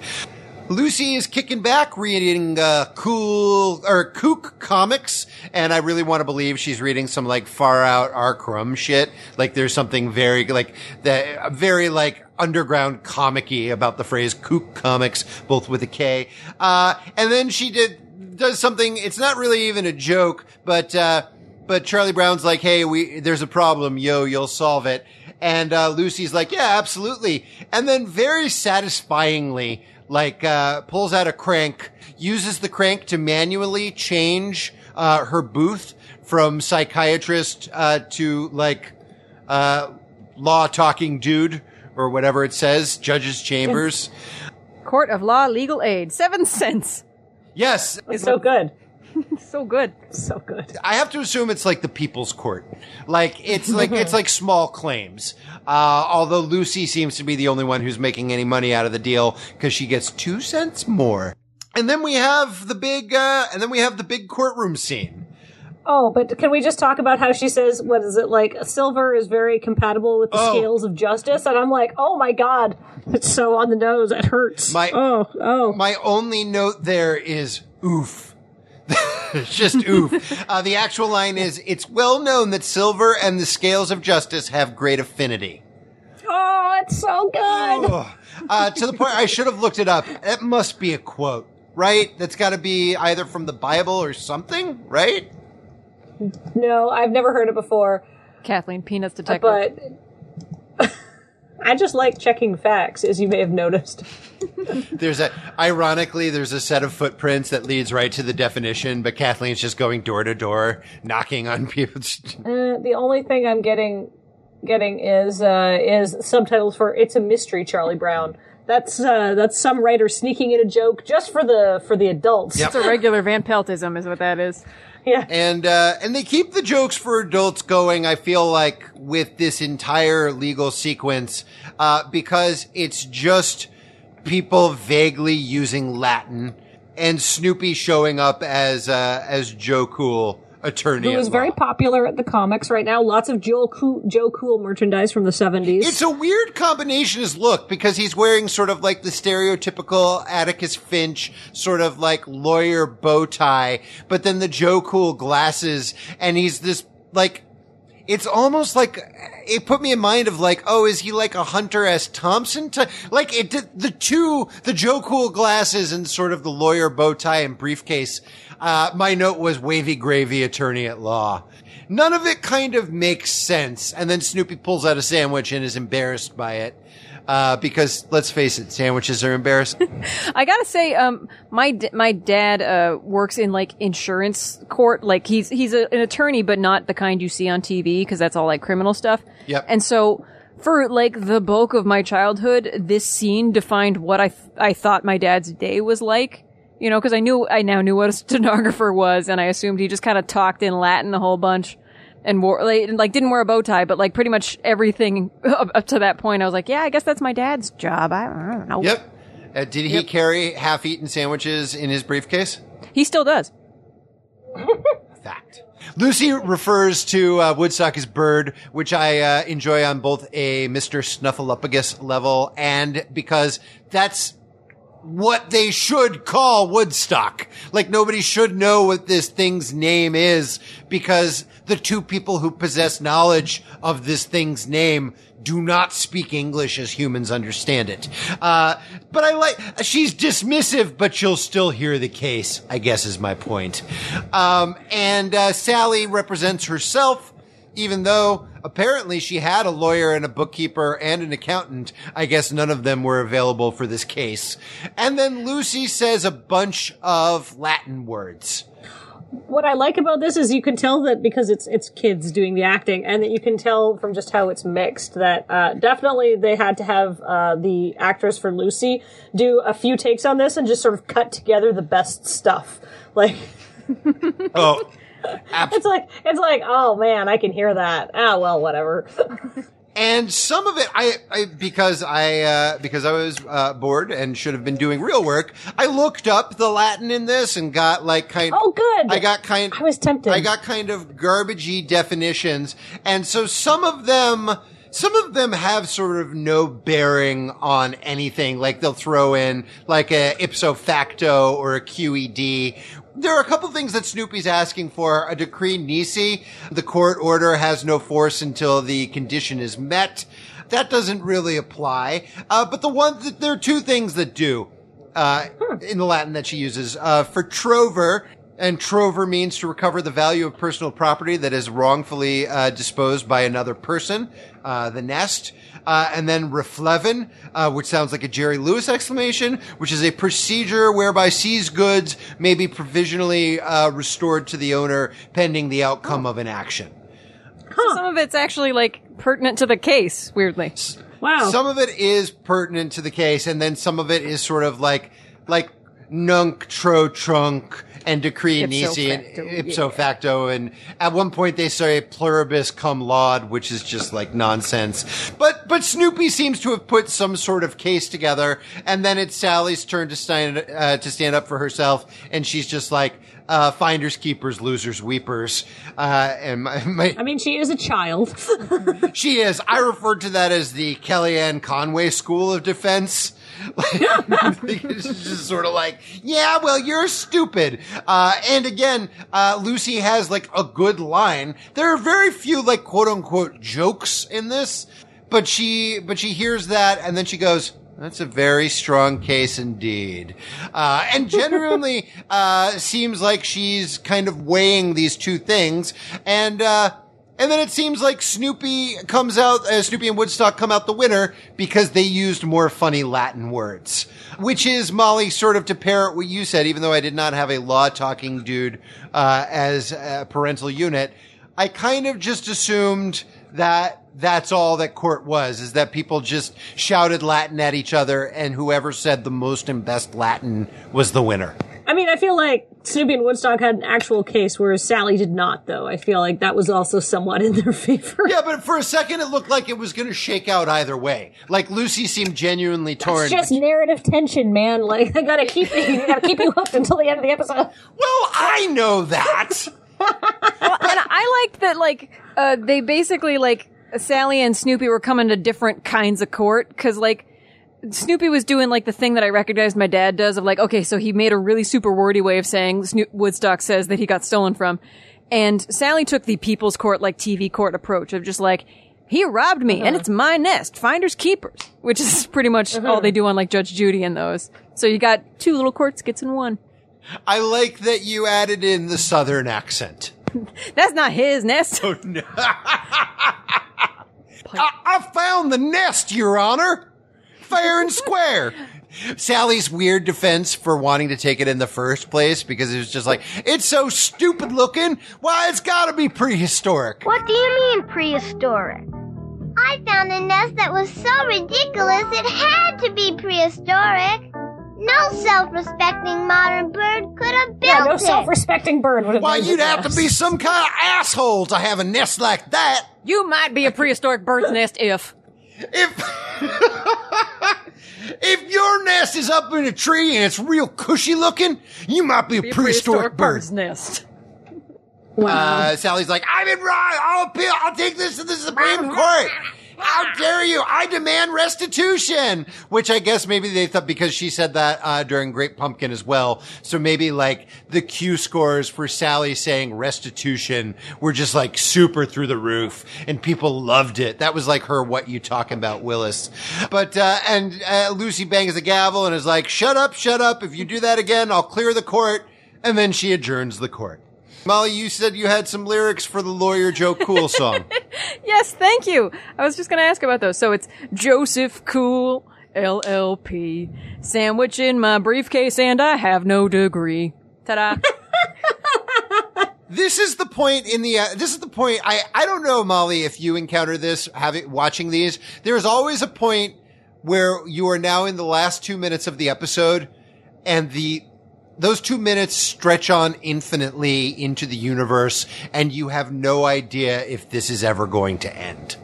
Lucy is kicking back, reading uh, cool or kook comics, and I really want to believe she's reading some like far out. Crumb shit. Like there's something very like the very like underground comicky about the phrase kook comics, both with a K. Uh, and then she did does something. It's not really even a joke, but uh, but Charlie Brown's like, hey, we there's a problem, yo, you'll solve it. And uh, Lucy's like, yeah, absolutely. And then very satisfyingly, like, uh, pulls out a crank, uses the crank to manually change uh, her booth from psychiatrist uh, to like uh, law talking dude or whatever it says, judge's chambers. Court of Law Legal Aid. Seven cents. Yes, It's so good. So good. So good. I have to assume it's like the people's court. Like it's like it's like small claims. Uh, although Lucy seems to be the only one who's making any money out of the deal because she gets two cents more. And then we have the big, uh, and then we have the big courtroom scene. Oh, but can we just talk about how she says, what is it, like, silver is very compatible with the Oh. scales of justice? And I'm like, oh my god, it's so on the nose, it hurts. My- oh, oh. My only note there is oof. Just oof. Uh, the actual line is, it's well known that silver and the scales of justice have great affinity. oh, it's so good. Ugh. Uh, to the point I should have looked it up. It must be a quote, right? That's got to be either from the Bible or something, right? No, I've never heard it before, Kathleen, Peanuts detective. but I just like checking facts, as you may have noticed. There's a, ironically, there's a set of footprints that leads right to the definition, but Kathleen's just going door to door, knocking on people's. Uh, the only thing I'm getting getting is uh, is subtitles for "It's a Mystery, Charlie Brown." That's uh, that's some writer sneaking in a joke just for the for the adults. Yep. it's a regular Van Peltism, is what that is. Yeah. And, uh, and they keep the jokes for adults going, I feel like, with this entire legal sequence, uh, because it's just people vaguely using Latin and Snoopy showing up as, uh, as Joe Cool, attorney. Who at very popular at the comics right now. Lots of Joe cool, Joe Cool merchandise from the 70s. It's a weird combination his look because he's wearing sort of like the stereotypical Atticus Finch sort of like lawyer bow tie, but then the Joe Cool glasses and he's this like it's almost like it put me in mind of like, oh, is he like a Hunter S. Thompson? To, like it did the two, the Joe Cool glasses and sort of the lawyer bow tie and briefcase. Uh, my note was wavy gravy attorney at law. None of it kind of makes sense. And then Snoopy pulls out a sandwich and is embarrassed by it. Uh, because let's face it, sandwiches are embarrassing. I gotta say, um, my d- my dad uh, works in like insurance court. Like he's he's a, an attorney, but not the kind you see on TV because that's all like criminal stuff. Yep. And so for like the bulk of my childhood, this scene defined what I th- I thought my dad's day was like. You know, because I knew I now knew what a stenographer was, and I assumed he just kind of talked in Latin a whole bunch. And wore like, like didn't wear a bow tie, but like pretty much everything up, up to that point, I was like, yeah, I guess that's my dad's job. I, I don't know. yep. Uh, did he carry half-eaten sandwiches in his briefcase? He still does. Fact. Lucy refers to uh, Woodstock as bird, which I uh, enjoy on both a Mr. Snuffleupagus level and because that's what they should call Woodstock. Like nobody should know what this thing's name is because the two people who possess knowledge of this thing's name do not speak English as humans understand it. Uh, but I like, she's dismissive, but you'll still hear the case, I guess is my point. Um, and, uh, Sally represents herself, even though apparently she had a lawyer and a bookkeeper and an accountant. I guess none of them were available for this case. And then Lucy says a bunch of Latin words. what I like about this is you can tell that because it's it's kids doing the acting, and that you can tell from just how it's mixed that uh, definitely they had to have uh, the actress for Lucy do a few takes on this and just sort of cut together the best stuff. Like Oh, it's like it's like oh man, I can hear that. Ah well, whatever. And some of it, I, I because I uh, because I was uh, bored and should have been doing real work. I looked up the Latin in this and got like kind. Oh, good. I got kind. I was tempted. I got kind of garbagey definitions, and so some of them. Some of them have sort of no bearing on anything. Like they'll throw in like a ipso facto or a QED. There are a couple things that Snoopy's asking for. A decree nisi. The court order has no force until the condition is met. That doesn't really apply. Uh, but the one, there are two things that do, uh, in the Latin that she uses. Uh, for trover, and trover means to recover the value of personal property that is wrongfully uh, disposed by another person, uh, the nest. Uh, and then replevin, uh, which sounds like a Jerry Lewis exclamation, which is a procedure whereby seized goods may be provisionally uh, restored to the owner pending the outcome of an action. Some of it's actually like pertinent to the case, weirdly. Wow. Some of it is pertinent to the case, and then some of it is sort of like, like nunc tro trunc and decree Ipso nisi and facto, ipso yeah. facto. And at one point they say pluribus cum laude, which is just like nonsense. But, but Snoopy seems to have put some sort of case together. And then it's Sally's turn to stand, uh, to stand up for herself. And she's just like, uh, finders, keepers, losers, weepers. Uh, and my, my, I mean, she is a child. she is. I referred to that as the Kellyanne Conway School of Defense. it's just sort of like, yeah, well, you're stupid. Uh, and again, uh, Lucy has like a good line. There are very few like quote unquote jokes in this, but she, but she hears that and then she goes, that's a very strong case indeed. Uh, and generally, uh, seems like she's kind of weighing these two things. And, uh, and then it seems like Snoopy comes out, uh, Snoopy and Woodstock come out the winner because they used more funny Latin words. Which is, Molly, sort of to parrot what you said, even though I did not have a law talking dude, uh, as a parental unit. I kind of just assumed that that's all that court was, is that people just shouted Latin at each other and whoever said the most and best Latin was the winner. I mean, I feel like Snoopy and Woodstock had an actual case, whereas Sally did not, though. I feel like that was also somewhat in their favor. Yeah, but for a second it looked like it was going to shake out either way. Like Lucy seemed genuinely torn. It's just narrative tension, man. Like, I gotta keep you, I gotta keep you hooked until the end of the episode. well, I know that. and I liked that, like, uh, they basically, like, Sally and Snoopy were coming to different kinds of court, because, like, Snoopy was doing, like, the thing that I recognized my dad does of, like, okay, so he made a really super wordy way of saying Snoop Woodstock says that he got stolen from. And Sally took the people's court, like, TV court approach of just, like, he robbed me, and uh-huh. it's my nest, finders keepers, which is pretty much all uh-huh. they do on, like, Judge Judy and those. So you got two little court skits in one. I like that you added in the southern accent. That's not his nest. Oh, no. I, I found the nest, Your Honor. Fair and square. Sally's weird defense for wanting to take it in the first place because it was just like, it's so stupid looking. Why, it's gotta be prehistoric. What do you mean prehistoric? I found a nest that was so ridiculous it had to be prehistoric. No self-respecting modern bird could have built Yeah, no it. self-respecting bird would have Why, you'd it have to be some kind of asshole to have a nest like that. You might be a prehistoric bird's nest if. If, if your nest is up in a tree and it's real cushy looking, you might be a, prehistoric, bird. bird's nest. Uh, Sally's like, I'm in wrong. I'll appeal. I'll take this to the Supreme Court. How dare you? I demand restitution. Which I guess maybe they thought because she said that uh, during Great Pumpkin as well. So maybe like the Q scores for Sally saying restitution were just like super through the roof, and people loved it. That was like her "What you talking about, Willis?" But uh, and uh, Lucy bangs the gavel and is like, "Shut up, shut up! If you do that again, I'll clear the court." And then she adjourns the court. Molly, you said you had some lyrics for the lawyer Joe Cool song. Yes, thank you. I was just going to ask about those. So it's Joseph Cool, LLP, sandwich in my briefcase, and I have no degree. Ta-da. this is the point in the, uh, this is the point. I, I don't know, Molly, if you encounter this having, watching these. There's always a point where you are now in the last two minutes of the episode and the, those two minutes stretch on infinitely into the universe and you have no idea if this is ever going to end.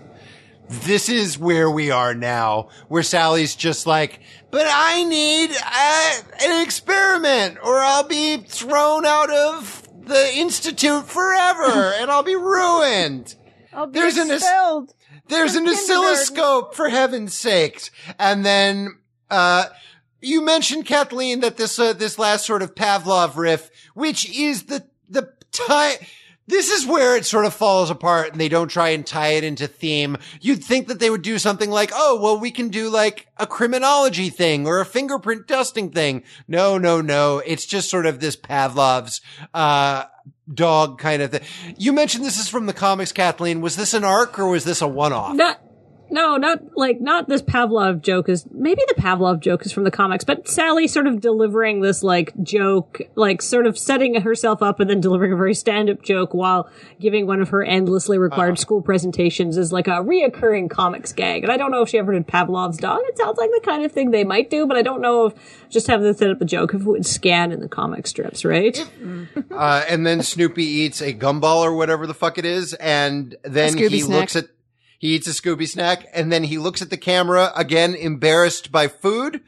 This is where we are now, where Sally's just like, but I need uh, an experiment or I'll be thrown out of the institute forever and I'll be ruined. I'll be There's an. There's an oscilloscope for heaven's sakes. And then, uh, you mentioned Kathleen that this, uh, this last sort of Pavlov riff, which is the, the tie. this is where it sort of falls apart and they don't try and tie it into theme. You'd think that they would do something like, oh, well, we can do like a criminology thing or a fingerprint dusting thing. No, no, no. It's just sort of this Pavlov's, uh, dog kind of thing. You mentioned this is from the comics, Kathleen. Was this an arc or was this a one-off? Not, No, not like not this Pavlov joke is maybe the Pavlov joke is from the comics, but Sally sort of delivering this like joke, like sort of setting herself up and then delivering a very stand-up joke while giving one of her endlessly required school presentations is like a reoccurring comics gag. And I don't know if she ever did Pavlov's dog. It sounds like the kind of thing they might do, but I don't know if just having to set up a joke if it would scan in the comic strips, right? Uh, and then Snoopy eats a gumball or whatever the fuck it is, and then Scooby he snack. looks at he eats a Scooby snack, and then he looks at the camera again, embarrassed by food,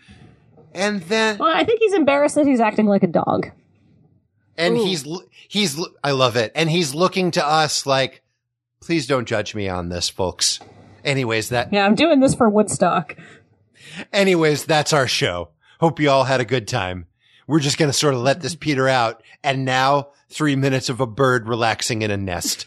and then Well, I think he's embarrassed that he's acting like a dog. and he's l- he's l- I love it, and he's looking to us like, please don't judge me on this, folks. Anyways, that Yeah, I'm doing this for Woodstock. anyways, that's our show. Hope you all had a good time. We're just gonna sort of let this peter out, and now three minutes of a bird relaxing in a nest.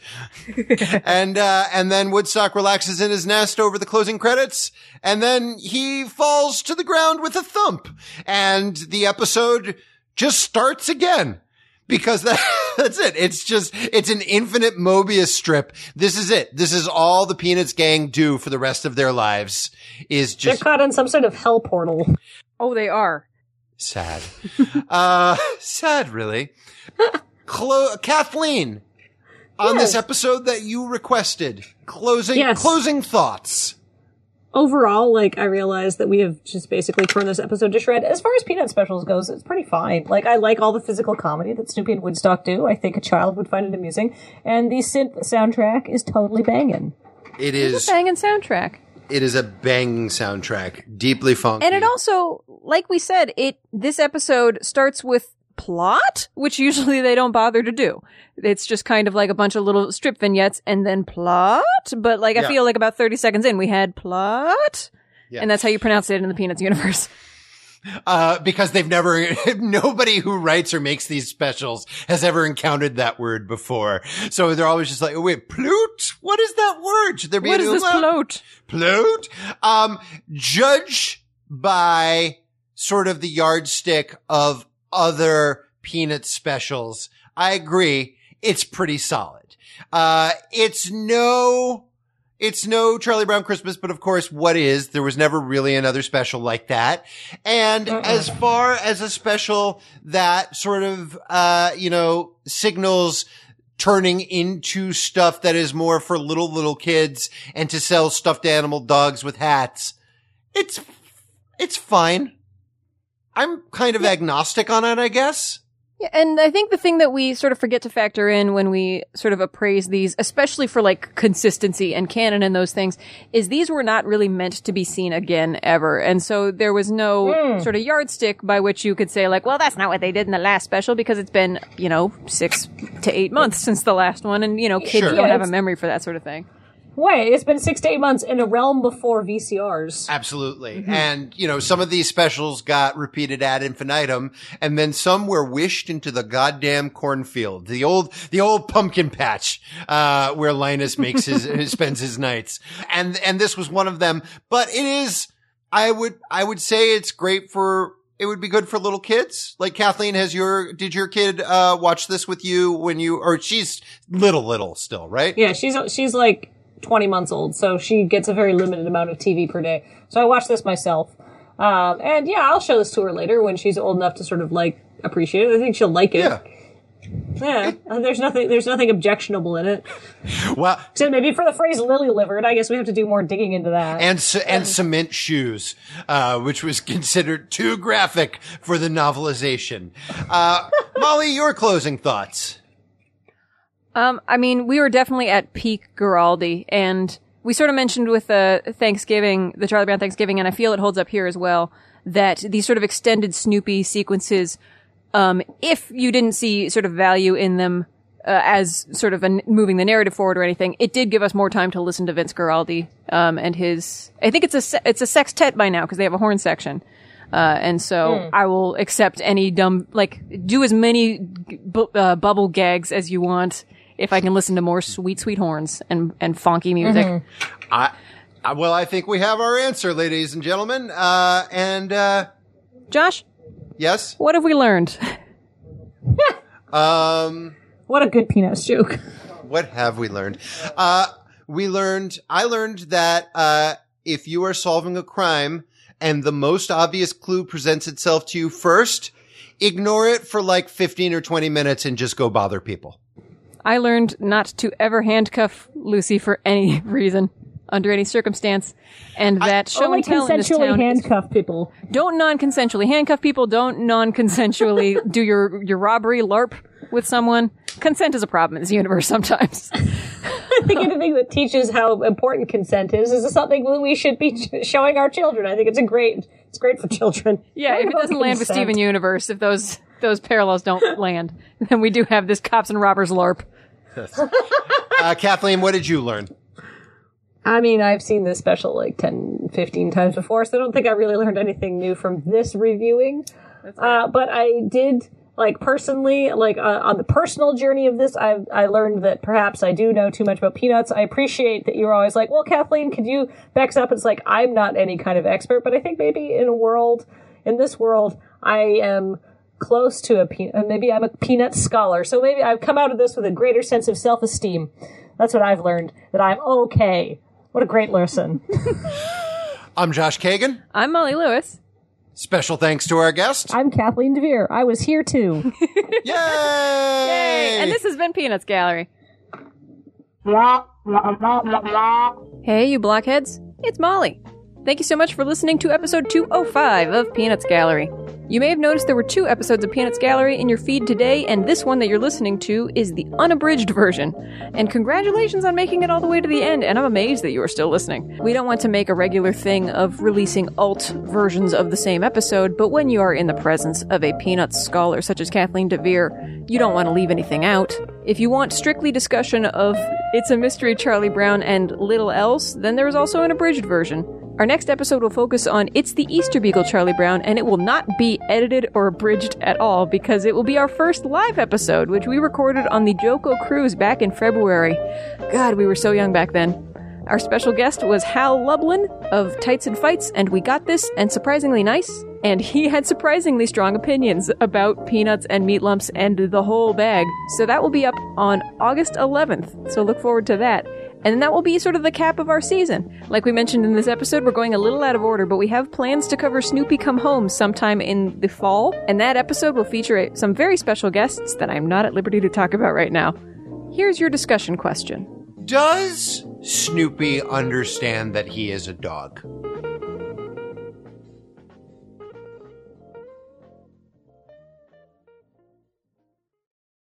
and uh, and then Woodstock relaxes in his nest over the closing credits, and then he falls to the ground with a thump, and the episode just starts again. Because that, that's it. It's just, it's an infinite Mobius strip. This is it. This is all the Peanuts gang do for the rest of their lives is just. They're caught in some sort of hell portal. Oh, they are. sad. uh, sad, really. Clo- Kathleen, on this episode that you requested, closing, Yes. closing thoughts. overall, like I realized that we have just basically torn this episode to shred. As far as Peanut specials goes, it's pretty fine. Like I like all the physical comedy that Snoopy and Woodstock do. I think a child would find it amusing, and the synth soundtrack is totally banging. It is, a Banging soundtrack. it is a bang soundtrack, deeply funky. And it also, like we said, it this episode starts with plot, which usually they don't bother to do. It's just kind of like a bunch of little strip vignettes and then plot. But like Yeah. I feel like about 30 seconds in, we had plot. Yeah. And that's how you pronounce it in the Peanuts universe. uh, because they've never, nobody who writes or makes these specials has ever encountered that word before. So they're always just like, oh, wait, plute? What is that word? Should there be What is this plot? Plute? Um, judge by sort of the yardstick of other peanut specials. I agree. It's pretty solid. Uh, it's no, it's no Charlie Brown Christmas, but of course, what is? There was never really another special like that. And as far as a special that sort of, uh, you know, signals turning into stuff that is more for little, little kids and to sell stuffed animal dogs with hats, it's, it's fine. I'm kind of agnostic on it, I guess. Yeah, and I think the thing that we sort of forget to factor in when we sort of appraise these, especially for like consistency and canon and those things, is these were not really meant to be seen again ever. And so there was no hmm. sort of yardstick by which you could say like, well, that's not what they did in the last special because it's been, you know, six to eight months since the last one. And, you know, kids Sure. don't Yeah, have a memory for that sort of thing. Wait, it's been six to eight months in a realm before VCRs. Absolutely. And, you know, some of these specials got repeated ad infinitum and then some were wished into the goddamn cornfield. The old, the old pumpkin patch, uh, where Linus makes his, spends his nights. And, and this was one of them, but it is, I would, I would say it's great for, it would be good for little kids. Like Kathleen, has your, did your kid, uh, watch this with you when you, or she's little, little still, right? Yeah, she's she's like 20 months old, so she gets a very limited amount of TV per day. So I watch this myself. Um, and yeah, I'll show this to her later when she's old enough to sort of like appreciate it. I think she'll like it. Yeah. Yeah. There's nothing there's nothing objectionable in it. Well, So maybe for the phrase lily livered, I guess we have to do more digging into that. and ce- and cement shoes, uh, which was considered too graphic for the novelization. Uh, Molly, your closing thoughts. Um, I mean, we were definitely at peak Guaraldi, and we sort of mentioned with the Thanksgiving, the Charlie Brown Thanksgiving, and I feel it holds up here as well, that these sort of extended Snoopy sequences, um, if you didn't see sort of value in them, uh, as sort of a, moving the narrative forward or anything, it did give us more time to listen to Vince Guaraldi, um, and his, I think it's a, se- it's a sextet by now, because they have a horn section. Uh, and so I will accept any dumb, like, do as many bu- uh, bubble gags as you want if I can listen to more sweet, sweet horns and, and funky music. I, I well, I think we have our answer, ladies and gentlemen. Uh, and uh, Josh, yes, what have we learned? um, what a good peanuts joke. what have we learned? Uh, we learned, I learned that, uh, if you are solving a crime and the most obvious clue presents itself to you first, ignore it for like 15 or 20 minutes and just go bother people. I learned not to ever handcuff Lucy for any reason, under any circumstance, and that show Only and tell in this town handcuff people. don't non-consensually handcuff people. Don't non-consensually do your your robbery LARP with someone. Consent is a problem in this universe sometimes. I think anything that teaches how important consent is is something that we should be showing our children. I think it's a great, it's great for children. Yeah, if it doesn't land with Steven Universe, if those those parallels don't land, then we do have this cops and robbers LARP. Uh, Kathleen, what did you learn? I mean, I've seen this special like 10, 15 times before, so I don't think I really learned anything new from this reviewing. Uh, but I did, like, personally, like, uh, on the personal journey of this, I I learned that perhaps I do know too much about peanuts. I appreciate that you're always like, well, Kathleen, could you back us up? It's like, I'm not any kind of expert, but I think maybe in a world, in this world, I am close to a peanut, uh, maybe I'm a peanut scholar. So maybe I've come out of this with a greater sense of self-esteem. That's what I've learned, that I'm okay. What a great lesson. I'm Josh Kagan. I'm Molly Lewis. Special thanks to our guest. I'm Kathleen DeVere. I was here too. Yay! Hey, and this has been Peanuts Gallery. Hey, you blockheads. It's Molly. Thank you so much for listening to episode 205 of Peanuts Gallery. You may have noticed there were two episodes of Peanuts Gallery in your feed today, and this one that you're listening to is the unabridged version. And congratulations on making it all the way to the end, and I'm amazed that you are still listening. We don't want to make a regular thing of releasing alt versions of the same episode, but when you are in the presence of a Peanuts scholar such as Kathleen DeVere, you don't want to leave anything out. If you want strictly discussion of It's a Mystery Charlie Brown and Little Else, then there is also an abridged version. Our next episode will focus on It's the Easter Beagle Charlie Brown, and it will not be edited or abridged at all because it will be our first live episode, which we recorded on the JoCo cruise back in February. God, we were so young back then. Our special guest was Hal Lublin of Tights and Fights, and we got this, and surprisingly nice. And he had surprisingly strong opinions about peanuts and meat lumps and the whole bag. So that will be up on August 11th. So look forward to that. And that will be sort of the cap of our season. Like we mentioned in this episode, we're going a little out of order, but we have plans to cover Snoopy Come Home sometime in the fall. And that episode will feature some very special guests that I'm not at liberty to talk about right now. Here's your discussion question. Does Snoopy understand that he is a dog?